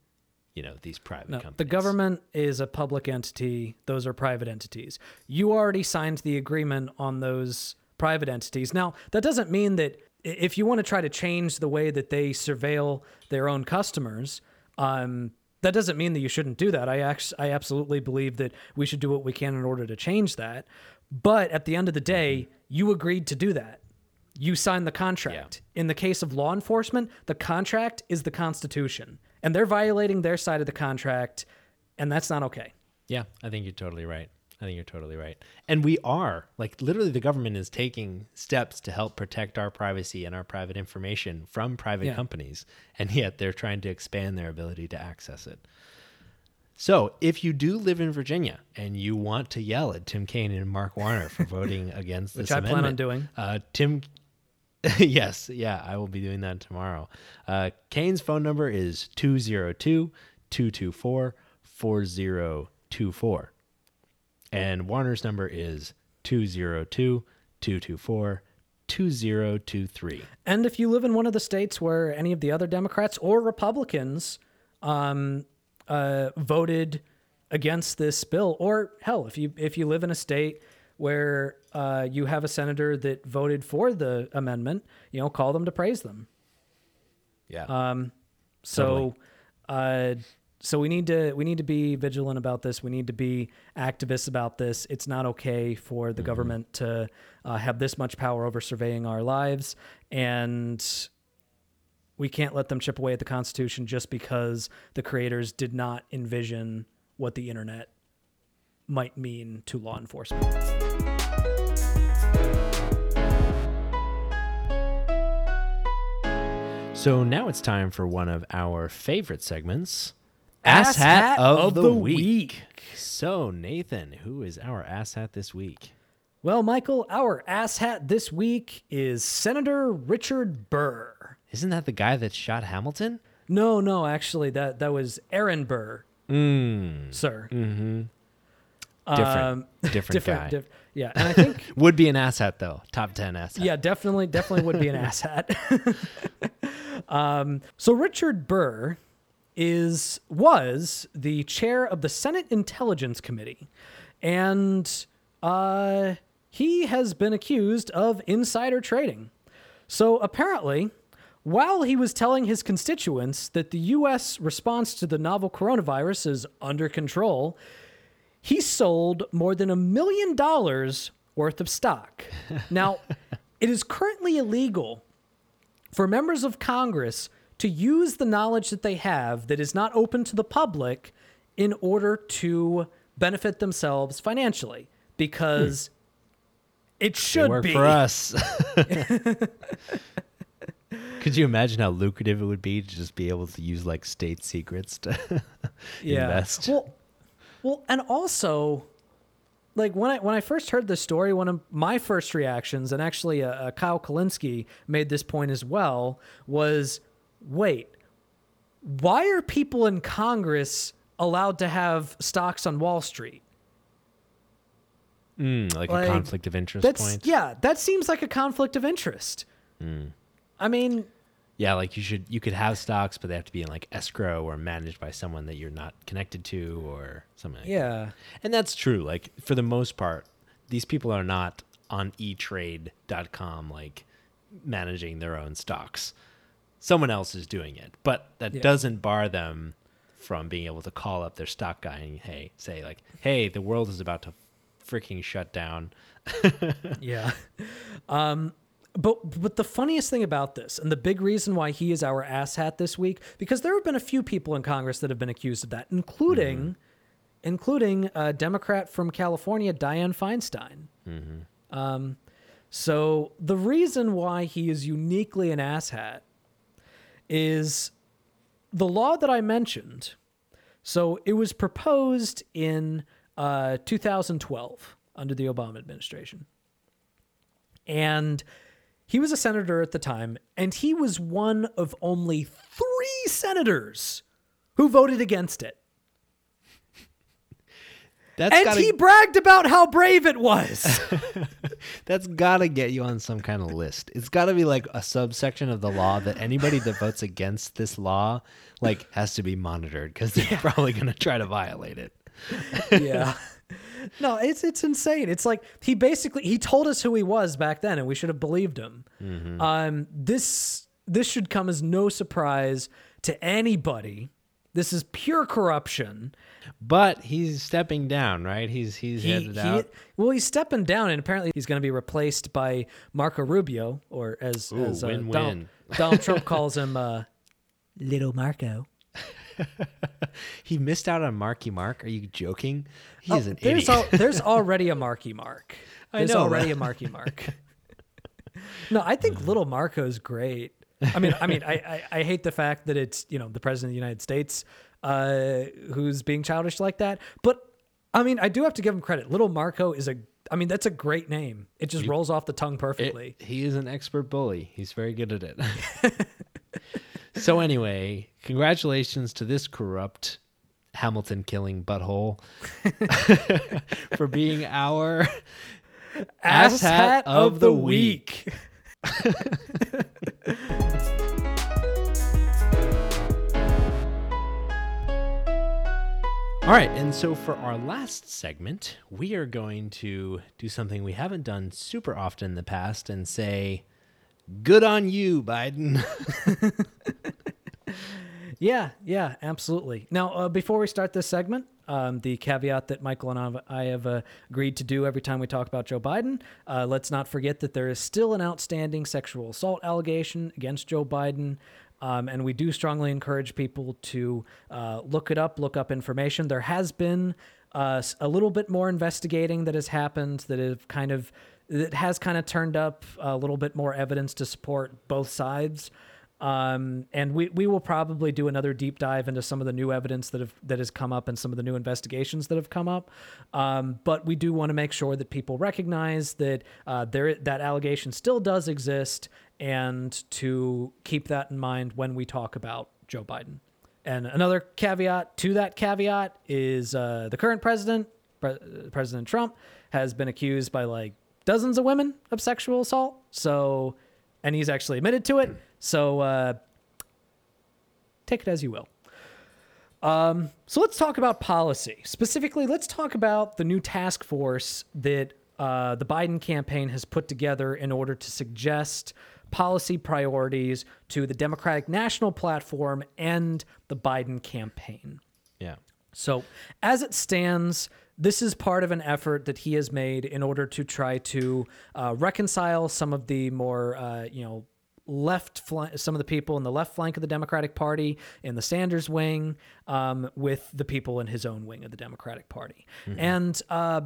you know, these private No, companies. the government is a public entity. Those are private entities. You already signed the agreement on those private entities. Now, that doesn't mean that if you want to try to change the way that they surveil their own customers, um, that doesn't mean that you shouldn't do that. I actually, I absolutely believe that we should do what we can in order to change that. But at the end of the day, you agreed to do that. You signed the contract. In the case of law enforcement, the contract is the Constitution, and they're violating their side of the contract, and that's not okay. Yeah, I think you're totally right. I think you're totally right. And we are, like, literally, the government is taking steps to help protect our privacy and our private information from private Yeah. companies. And yet they're trying to expand their ability to access it. So, if you do live in Virginia and you want to yell at Tim Kaine and Mark Warner for voting against Which this I plan on amendment, doing. Uh, Tim, yes, yeah, I will be doing that tomorrow. Uh, Kaine's phone number is 202 224 4024. And Warner's number is 202 224 2023. And if you live in one of the states where any of the other Democrats or Republicans um, uh, voted against this bill, or hell, if you if you live in a state where uh, you have a senator that voted for the amendment, you know, call them to praise them. Yeah. Um, so, uh, so we need to we need to be vigilant about this. We need to be activists about this. It's not okay for the government to uh, have this much power over surveying our lives, and we can't let them chip away at the Constitution just because the creators did not envision what the internet might mean to law enforcement. So now it's time for one of our favorite segments Ass Hat of the Week. So, Nathan, who is our ass hat this week? Well, Michael, our ass hat this week is Senator Richard Burr. Isn't that the guy that shot Hamilton? No, no, actually, that that was Aaron Burr, Mm. sir. Mm-hmm. Different. Um, different, guy. diff- yeah, and I think Would be an ass hat, though. Top 10 ass hat. yeah, definitely, definitely would be an asshat. um, so Richard Burr is was the chair of the Senate Intelligence Committee, and uh, he has been accused of insider trading. So apparently, while he was telling his constituents that the U.S. response to the novel coronavirus is under control, he sold more than a million dollars worth of stock. Now, it is currently illegal for members of Congress to use the knowledge that they have that is not open to the public in order to benefit themselves financially because hmm. it should work be for us. Could you imagine how lucrative it would be to just be able to use like state secrets to invest? Well, well, and also, like when I when I first heard this story, one of my first reactions, and actually, uh, uh, Kyle Kulinski made this point as well, was, wait, why are people in Congress allowed to have stocks on Wall Street? Mm, like, Like, a conflict of interest That's point. yeah, that seems like a conflict of interest. I mean, Yeah, like you should you could have stocks, but they have to be in like escrow or managed by someone that you're not connected to or something. Like yeah, that. and that's true. Like for the most part, these people are not on eTrade.com like managing their own stocks. Someone else is doing it, but that Yeah. doesn't bar them from being able to call up their stock guy and hey, say like, "Hey, the world is about to freaking shut down." yeah. Um, but but the funniest thing about this, and the big reason why he is our asshat this week, because there have been a few people in Congress that have been accused of that, including including a Democrat from California, Dianne Feinstein. Um, so the reason why he is uniquely an asshat is the law that I mentioned. So it was proposed in uh, 2012 under the Obama administration. And he was a senator at the time, and he was one of only three senators who voted against it. That's and gotta, he bragged about how brave it was. That's gotta get you on some kind of list. It's gotta be like a subsection of the law that anybody that votes against this law like has to be monitored because they're probably gonna try to violate it. yeah. No, it's it's insane. It's like he basically he told us who he was back then, and we should have believed him. Um, this this should come as no surprise to anybody. This is pure corruption. But he's stepping down, right? He's he's He, headed he- out. well, he's stepping down, and apparently he's going to be replaced by Marco Rubio, or as, Ooh, as uh. Donald, Donald Trump calls him, uh, Little Marco. He missed out on Marky Mark. Are you joking? He Oh, is an there's idiot. al- there's already a Marky Mark. I There's know already a Marky Mark. no, I think Little Marco's great. I mean, I mean, I, I, I hate the fact that it's you know the president of the United States uh, who's being childish like that. But I mean, I do have to give him credit. Little Marco is a. I mean, that's a great name. It just rolls off the tongue It- perfectly. he is an expert bully. He's very good at it. So anyway, congratulations to this corrupt Hamilton killing butthole for being our Ass hat of the week. All right, and so for our last segment, we are going to do something we haven't done super often in the past and say, "Good on you, Biden." Yeah, yeah, absolutely. Now, uh, before we start this segment, um, the caveat that Michael and I have uh, agreed to do every time we talk about Joe Biden, uh, let's not forget that there is still an outstanding sexual assault allegation against Joe Biden. Um, and we do strongly encourage people to uh, look it up, look up information. There has been uh, a little bit more investigating that has happened that have kind of that has kind of turned up a little bit more evidence to support both sides. Um, and we, we will probably do another deep dive into some of the new evidence that have that has come up and some of the new investigations that have come up. Um, but we do want to make sure that people recognize that uh, there that allegation still does exist, and to keep that in mind when we talk about Joe Biden. And another caveat to that caveat is uh, the current president, Pre- President Trump, has been accused by like dozens of women of sexual assault. So, and he's actually admitted to it. So, uh, take it as you will. Um, so let's talk about policy. Specifically, let's talk about the new task force that uh, the Biden campaign has put together in order to suggest policy priorities to the Democratic National Platform and the Biden campaign. Yeah. So, as it stands, this is part of an effort that he has made in order to try to uh, reconcile some of the more, uh, you know, left flank, some of the people in the left flank of the Democratic Party in the Sanders wing um, with the people in his own wing of the Democratic Party, mm-hmm. and uh,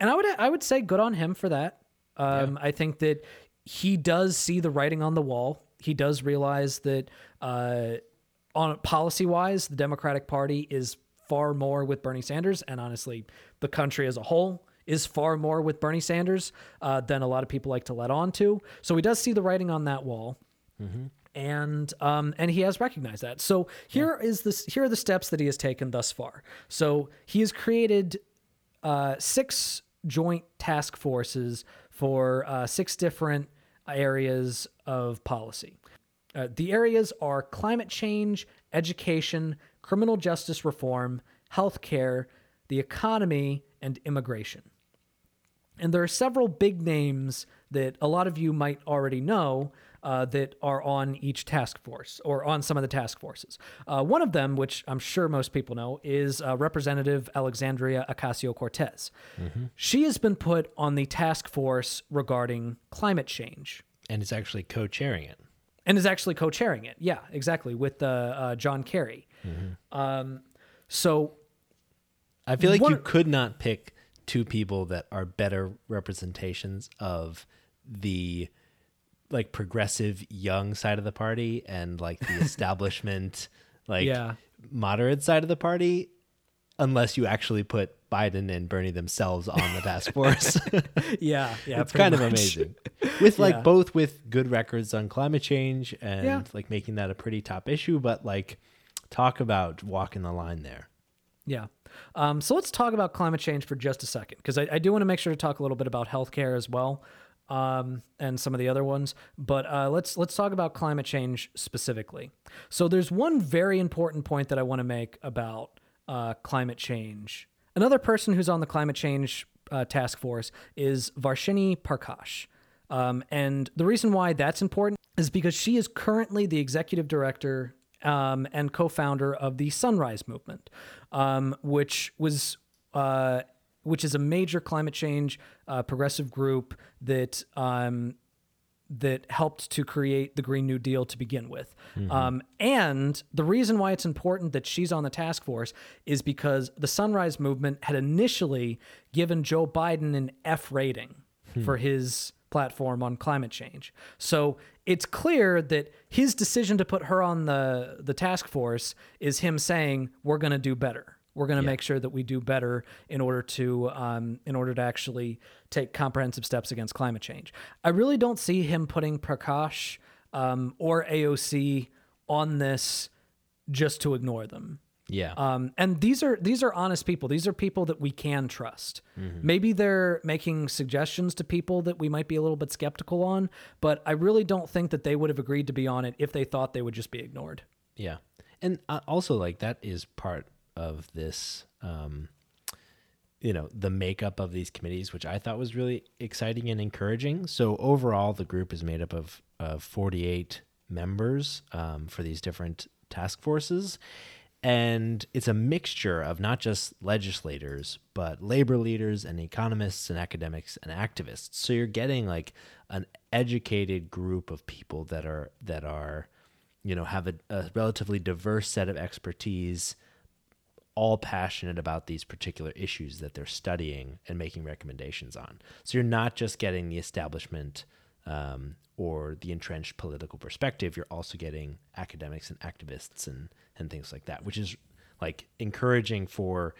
and I would I would say good on him for that. Um, yeah. I think that he does see the writing on the wall. He does realize that uh, on policy wise, the Democratic Party is far more with Bernie Sanders, and honestly, the country as a whole is far more with Bernie Sanders uh, than a lot of people like to let on to. So he does see the writing on that wall. Mm-hmm. And um, and he has recognized that. So here yeah. is this. Here are the steps that he has taken thus far. So he has created uh, six joint task forces for uh, six different areas of policy. Uh, the areas are climate change, education, criminal justice reform, healthcare, the economy, and immigration. And there are several big names that a lot of you might already know uh, that are on each task force or on some of the task forces. Uh, one of them, which I'm sure most people know, is uh, Representative Alexandria Ocasio Cortez. Mm-hmm. She has been put on the task force regarding climate change. And is actually co chairing it. And is actually co chairing it. Yeah, exactly, with uh, uh, John Kerry. Mm-hmm. Um, so. I feel like one, you could not pick two people that are better representations of the like progressive young side of the party and like the establishment like yeah. moderate side of the party unless you actually put Biden and Bernie themselves on the task force. yeah, yeah, it's kind much. of amazing. With like yeah. both with good records on climate change and yeah. like making that a pretty top issue, but like talk about walking the line there. Yeah. Um, so let's talk about climate change for just a second, because I, I, do want to make sure to talk a little bit about healthcare as well um, and some of the other ones. But uh, let's let's talk about climate change specifically. So there's one very important point that I want to make about uh, climate change. Another person who's on the climate change uh, task force is Varshini Prakash. Um, and the reason why that's important is because she is currently the executive director um, and co founder of the Sunrise Movement, um, which was uh, which is a major climate change uh, progressive group that um, that helped to create the Green New Deal to begin with. Mm-hmm. Um, and the reason why it's important that she's on the task force is because the Sunrise Movement had initially given Joe Biden an F rating hmm. for his platform on climate change. So it's clear that his decision to put her on the the task force is him saying we're going to do better. We're going to yeah. make sure that we do better in order to um, in order to actually take comprehensive steps against climate change. I really don't see him putting Prakash um, or AOC on this just to ignore them. Yeah. Um, and these are these are honest people. These are people that we can trust. Mm-hmm. Maybe they're making suggestions to people that we might be a little bit skeptical on, but I really don't think that they would have agreed to be on it if they thought they would just be ignored. Yeah. And uh, also like that is part of this um, you know the makeup of these committees which i thought was really exciting and encouraging so overall the group is made up of, of 48 members um, for these different task forces. And it's a mixture of not just legislators, but labor leaders and economists and academics and activists. So you're getting like an educated group of people that are that are, you know, have a, a relatively diverse set of expertise, all passionate about these particular issues that they're studying and making recommendations on. So you're not just getting the establishment um, or the entrenched political perspective, you're also getting academics and activists and and things like that, which is like encouraging for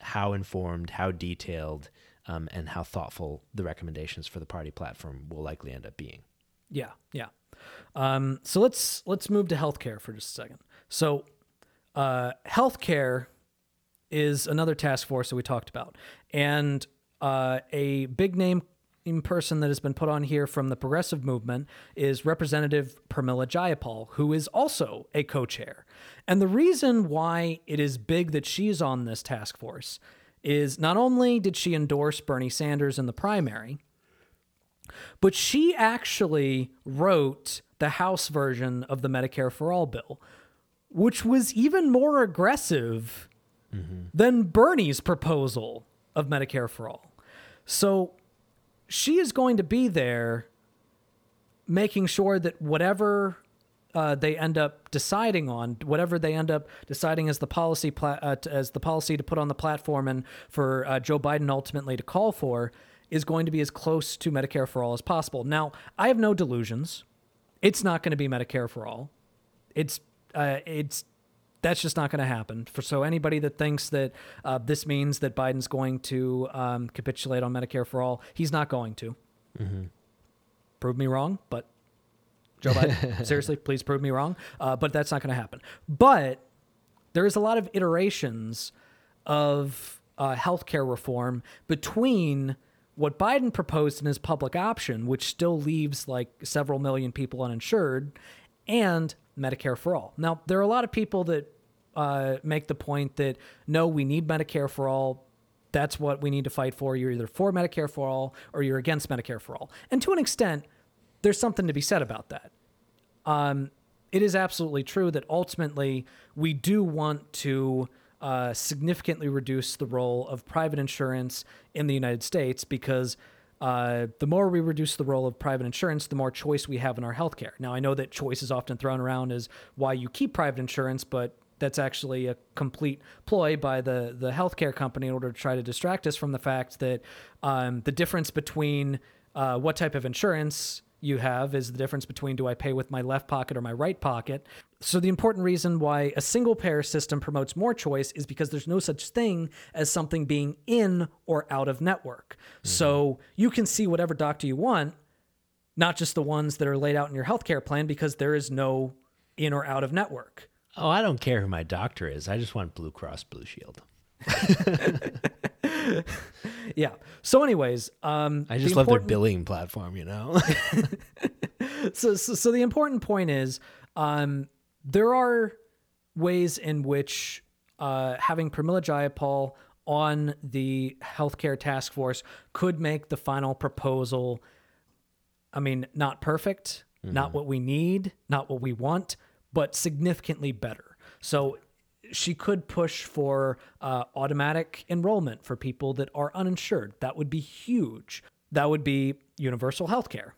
how informed, how detailed, um, and how thoughtful the recommendations for the party platform will likely end up being. Yeah, yeah. Um, so let's let's move to healthcare for just a second. So, uh, healthcare is another task force that we talked about, and uh, a big name in person that has been put on here from the progressive movement is Representative Pramila Jayapal, who is also a co chair. And the reason why it is big that she's on this task force is not only did she endorse Bernie Sanders in the primary, but she actually wrote the House version of the Medicare for All bill, which was even more aggressive mm-hmm. than Bernie's proposal of Medicare for All. So she is going to be there making sure that whatever uh, they end up deciding on, whatever they end up deciding as the policy pla- uh, as the policy to put on the platform and for uh, Joe Biden ultimately to call for, is going to be as close to Medicare for all as possible. Now, I have no delusions. It's not going to be Medicare for all. It's uh, it's that's just not going to happen. For so anybody that thinks that uh, this means that Biden's going to um, capitulate on Medicare for all, he's not going to. Mm-hmm. Prove me wrong, but Joe Biden, seriously, please prove me wrong. Uh, but that's not going to happen. But there is a lot of iterations of uh, healthcare reform between what Biden proposed in his public option, which still leaves like several million people uninsured, and Medicare for all. Now, there are a lot of people that uh, make the point that no, we need Medicare for all. That's what we need to fight for. You're either for Medicare for all or you're against Medicare for all. And to an extent, there's something to be said about that. Um, it is absolutely true that ultimately we do want to uh, significantly reduce the role of private insurance in the United States because uh, the more we reduce the role of private insurance, the more choice we have in our healthcare. Now, I know that choice is often thrown around as why you keep private insurance, but that's actually a complete ploy by the the healthcare company in order to try to distract us from the fact that um, the difference between uh, what type of insurance you have is the difference between do I pay with my left pocket or my right pocket. So, the important reason why a single payer system promotes more choice is because there's no such thing as something being in or out of network. Mm-hmm. So, you can see whatever doctor you want, not just the ones that are laid out in your healthcare plan, because there is no in or out of network. Oh, I don't care who my doctor is. I just want Blue Cross Blue Shield. yeah. So, anyways, um, I just love their billing platform. You know. so, so, so the important point is, um, there are ways in which uh, having Pramila Jayapal on the healthcare task force could make the final proposal. I mean, not perfect, mm-hmm. not what we need, not what we want, but significantly better. So she could push for uh, automatic enrollment for people that are uninsured. That would be huge. That would be universal health care.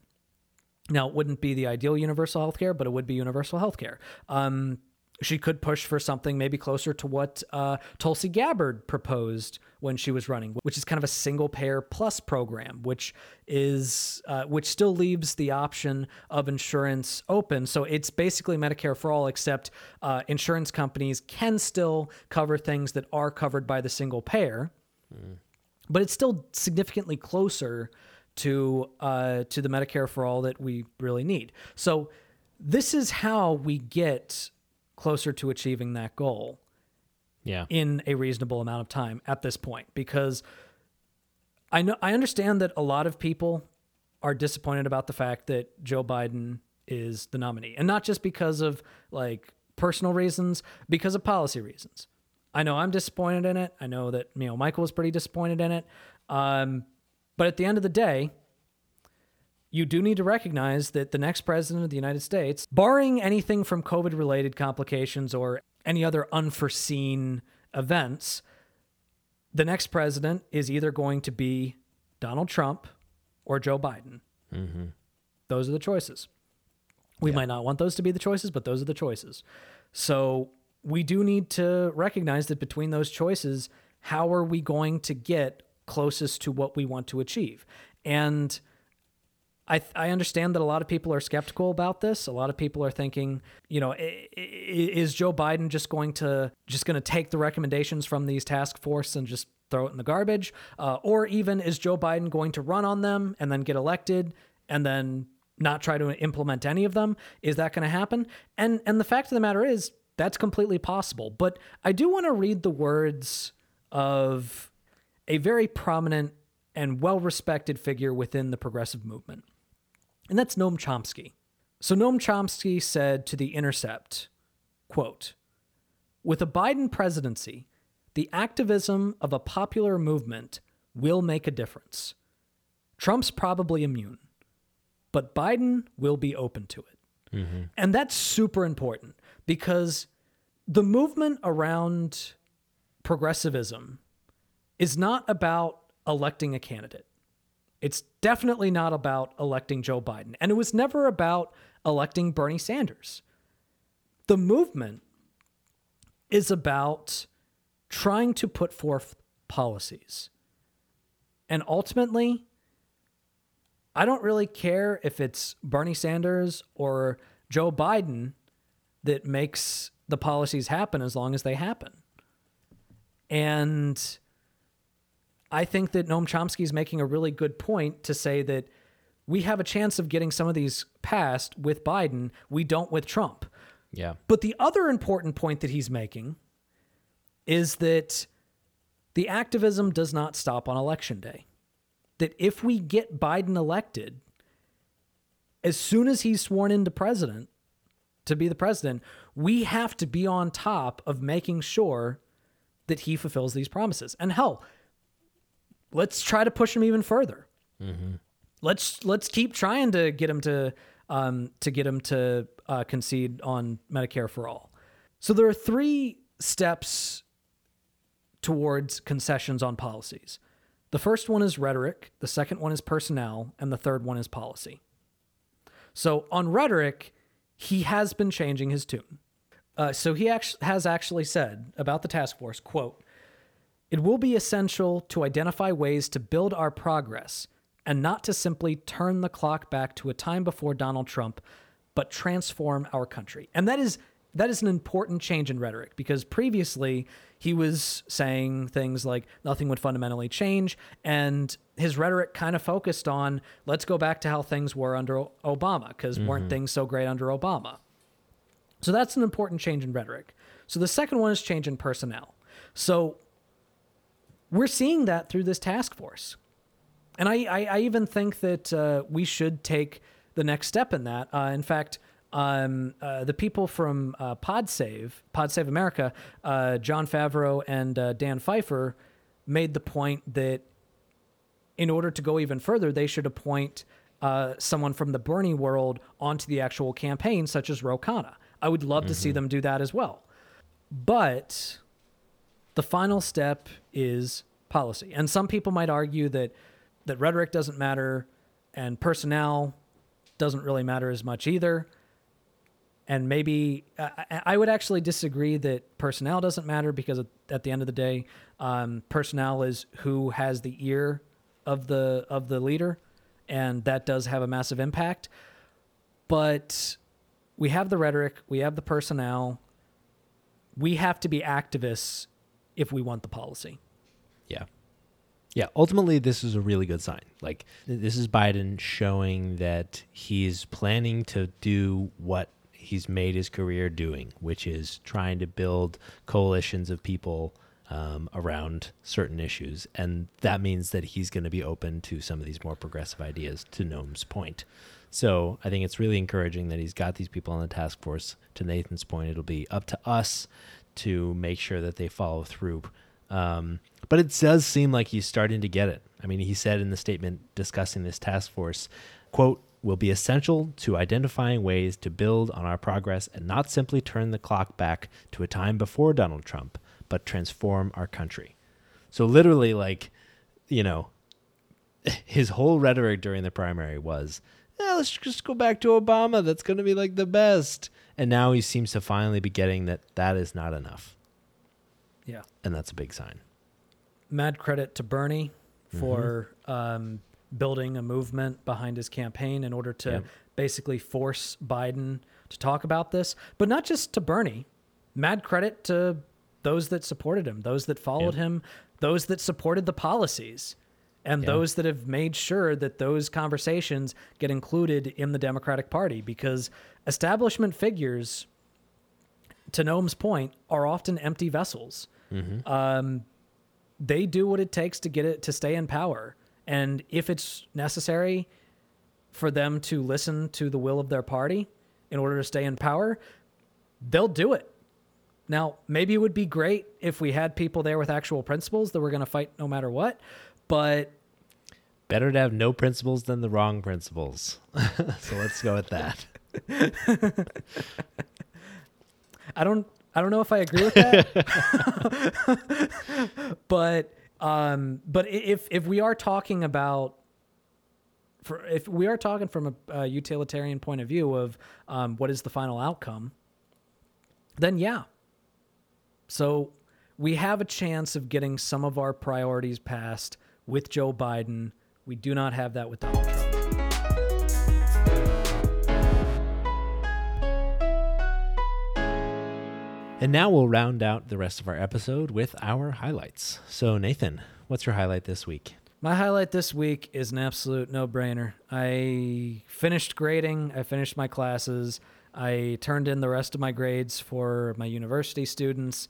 Now, it wouldn't be the ideal universal health care, but it would be universal health care. Um, she could push for something maybe closer to what uh, Tulsi Gabbard proposed when she was running, which is kind of a single payer plus program, which is uh, which still leaves the option of insurance open. So it's basically Medicare for all, except uh, insurance companies can still cover things that are covered by the single payer, mm. but it's still significantly closer to uh, to the Medicare for all that we really need. So this is how we get closer to achieving that goal yeah. in a reasonable amount of time at this point because I know I understand that a lot of people are disappointed about the fact that Joe Biden is the nominee and not just because of like personal reasons because of policy reasons. I know I'm disappointed in it. I know that you know Michael was pretty disappointed in it. Um, but at the end of the day, you do need to recognize that the next president of the United States, barring anything from COVID related complications or any other unforeseen events, the next president is either going to be Donald Trump or Joe Biden. Mm-hmm. Those are the choices. We might not want those to be the choices, but those are the choices. So we do need to recognize that between those choices, how are we going to get closest to what we want to achieve? And I, I understand that a lot of people are skeptical about this. A lot of people are thinking, you know, is Joe Biden just going to just going to take the recommendations from these task force and just throw it in the garbage, uh, or even is Joe Biden going to run on them and then get elected and then not try to implement any of them? Is that going to happen? And and the fact of the matter is that's completely possible. But I do want to read the words of a very prominent and well respected figure within the progressive movement. And that's Noam Chomsky. So Noam Chomsky said to The Intercept, quote, with a Biden presidency, the activism of a popular movement will make a difference. Trump's probably immune, but Biden will be open to it. Mm-hmm. And that's super important because the movement around progressivism is not about electing a candidate. It's definitely not about electing Joe Biden. And it was never about electing Bernie Sanders. The movement is about trying to put forth policies. And ultimately, I don't really care if it's Bernie Sanders or Joe Biden that makes the policies happen as long as they happen. And I think that Noam Chomsky is making a really good point to say that we have a chance of getting some of these passed with Biden. We don't with Trump. Yeah. But the other important point that he's making is that the activism does not stop on election day. That if we get Biden elected, as soon as he's sworn into president to be the president, we have to be on top of making sure that he fulfills these promises. And hell, let's try to push him even further. Let's let's keep trying to get him to um, to get him to uh, concede on Medicare for all. So there are three steps towards concessions on policies. The first one is rhetoric, the second one is personnel, and the third one is policy. So on rhetoric, he has been changing his tune. Uh, so he act- has actually said about the task force, quote, it will be essential to identify ways to build our progress and not to simply turn the clock back to a time before Donald Trump, but transform our country. And that is that is an important change in rhetoric because previously he was saying things like nothing would fundamentally change and his rhetoric kind of focused on let's go back to how things were under Obama because weren't mm-hmm. things so great under Obama. So that's an important change in rhetoric. So the second one is change in personnel. So we're seeing that through this task force. And I, I, I even think that uh, we should take the next step in that. Uh, in fact, um, uh, the people from uh, Pod Save, PodSave America, uh, Jon Favreau and uh, Dan Pfeiffer made the point that in order to go even further, they should appoint uh, someone from the Bernie world onto the actual campaign, such as Ro Khanna. I would love to see them do that as well. But the final step is policy. And some people might argue that that rhetoric doesn't matter and personnel doesn't really matter as much either. And maybe I, I would actually disagree that personnel doesn't matter because at, the end of the day, um, personnel is who has the ear of the of the leader, and that does have a massive impact. But we have the rhetoric, we have the personnel. We have to be activists if we want the policy. Yeah. Yeah, ultimately this is a really good sign. Like this is Biden showing that he's planning to do what he's made his career doing, which is trying to build coalitions of people um, around certain issues, and that means that he's going to be open to some of these more progressive ideas. To Noam's point, so I think it's really encouraging that he's got these people on the task force. To Nathan's point, it'll be up to us to make sure that they follow through. Um, But it does seem like he's starting to get it. I mean, he said in the statement discussing this task force, quote, will be essential to identifying ways to build on our progress and not simply turn the clock back to a time before Donald Trump, but transform our country. So literally like, you know, his whole rhetoric during the primary was, let's just go back to Obama. That's going to be like the best. And now he seems to finally be getting that that is not enough. Yeah. And that's a big sign. Mad credit to Bernie for um, building a movement behind his campaign in order to Yep. basically force Biden to talk about this. But not just to Bernie. Mad credit to those that supported him, those that followed Yep. him, those that supported the policies, and Yeah. those that have made sure that those conversations get included in the Democratic Party because establishment figures, to Noam's point, are often empty vessels um, they do what it takes to get it to stay in power. And if it's necessary for them to listen to the will of their party in order to stay in power, they'll do it. Now, maybe it would be great if we had people there with actual principles that were going to fight no matter what, but Better to have no principles than the wrong principles. so let's go with that. I don't I don't know if I agree with that. but um but if if we are talking about for if we are talking from a, a utilitarian point of view of um, what is the final outcome, then yeah. So we have a chance of getting some of our priorities passed with Joe Biden. We do not have that with Donald Trump. And now we'll round out the rest of our episode with our highlights. So, Nathan, what's your highlight this week? My highlight this week is an absolute no brainer. I finished grading, I finished my classes, I turned in the rest of my grades for my university students,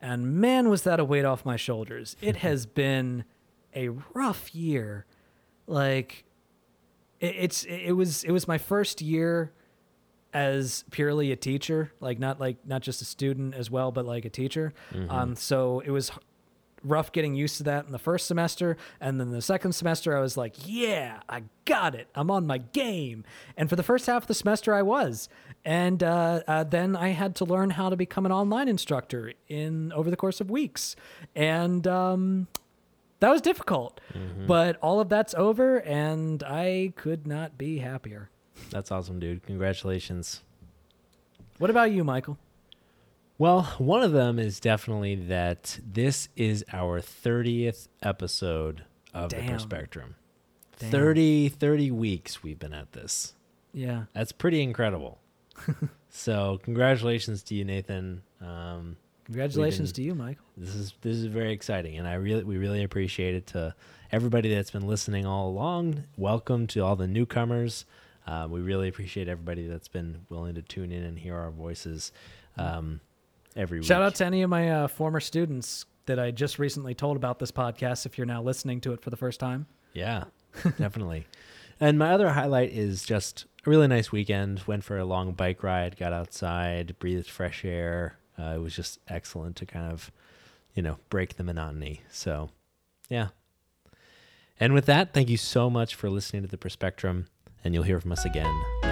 and man, was that a weight off my shoulders. It has been a rough year. Like, it, it's it was it was my first year as purely a teacher, like not like not just a student as well, but like a teacher. Um, so it was rough getting used to that in the first semester, and then the second semester, I was like, "Yeah, I got it. I'm on my game." And for the first half of the semester, I was, and uh, uh, then I had to learn how to become an online instructor in over the course of weeks, and um, that was difficult. But all of that's over, and I could not be happier. That's awesome, dude. Congratulations. What about you, Michael? Well, one of them is definitely that this is our 30th episode of the Damn. Perspectrum. Damn. 30, 30 weeks we've been at this. Yeah. That's pretty incredible. so, congratulations to you, Nathan. Um, Congratulations been- to you, Michael. this is this is very exciting, and I really we really appreciate it. To everybody that's been listening all along, welcome to all the newcomers. Uh, we really appreciate everybody that's been willing to tune in and hear our voices um, every week. Shout out to any of my uh, former students that I just recently told about this podcast. If you're now listening to it for the first time, Yeah, definitely. And my other highlight is just a really nice weekend. Went for a long bike ride, got outside, breathed fresh air. Uh, it was just excellent to kind of, you know, break the monotony. So, yeah. And with that, thank you so much for listening to the Perspectrum, and you'll hear from us again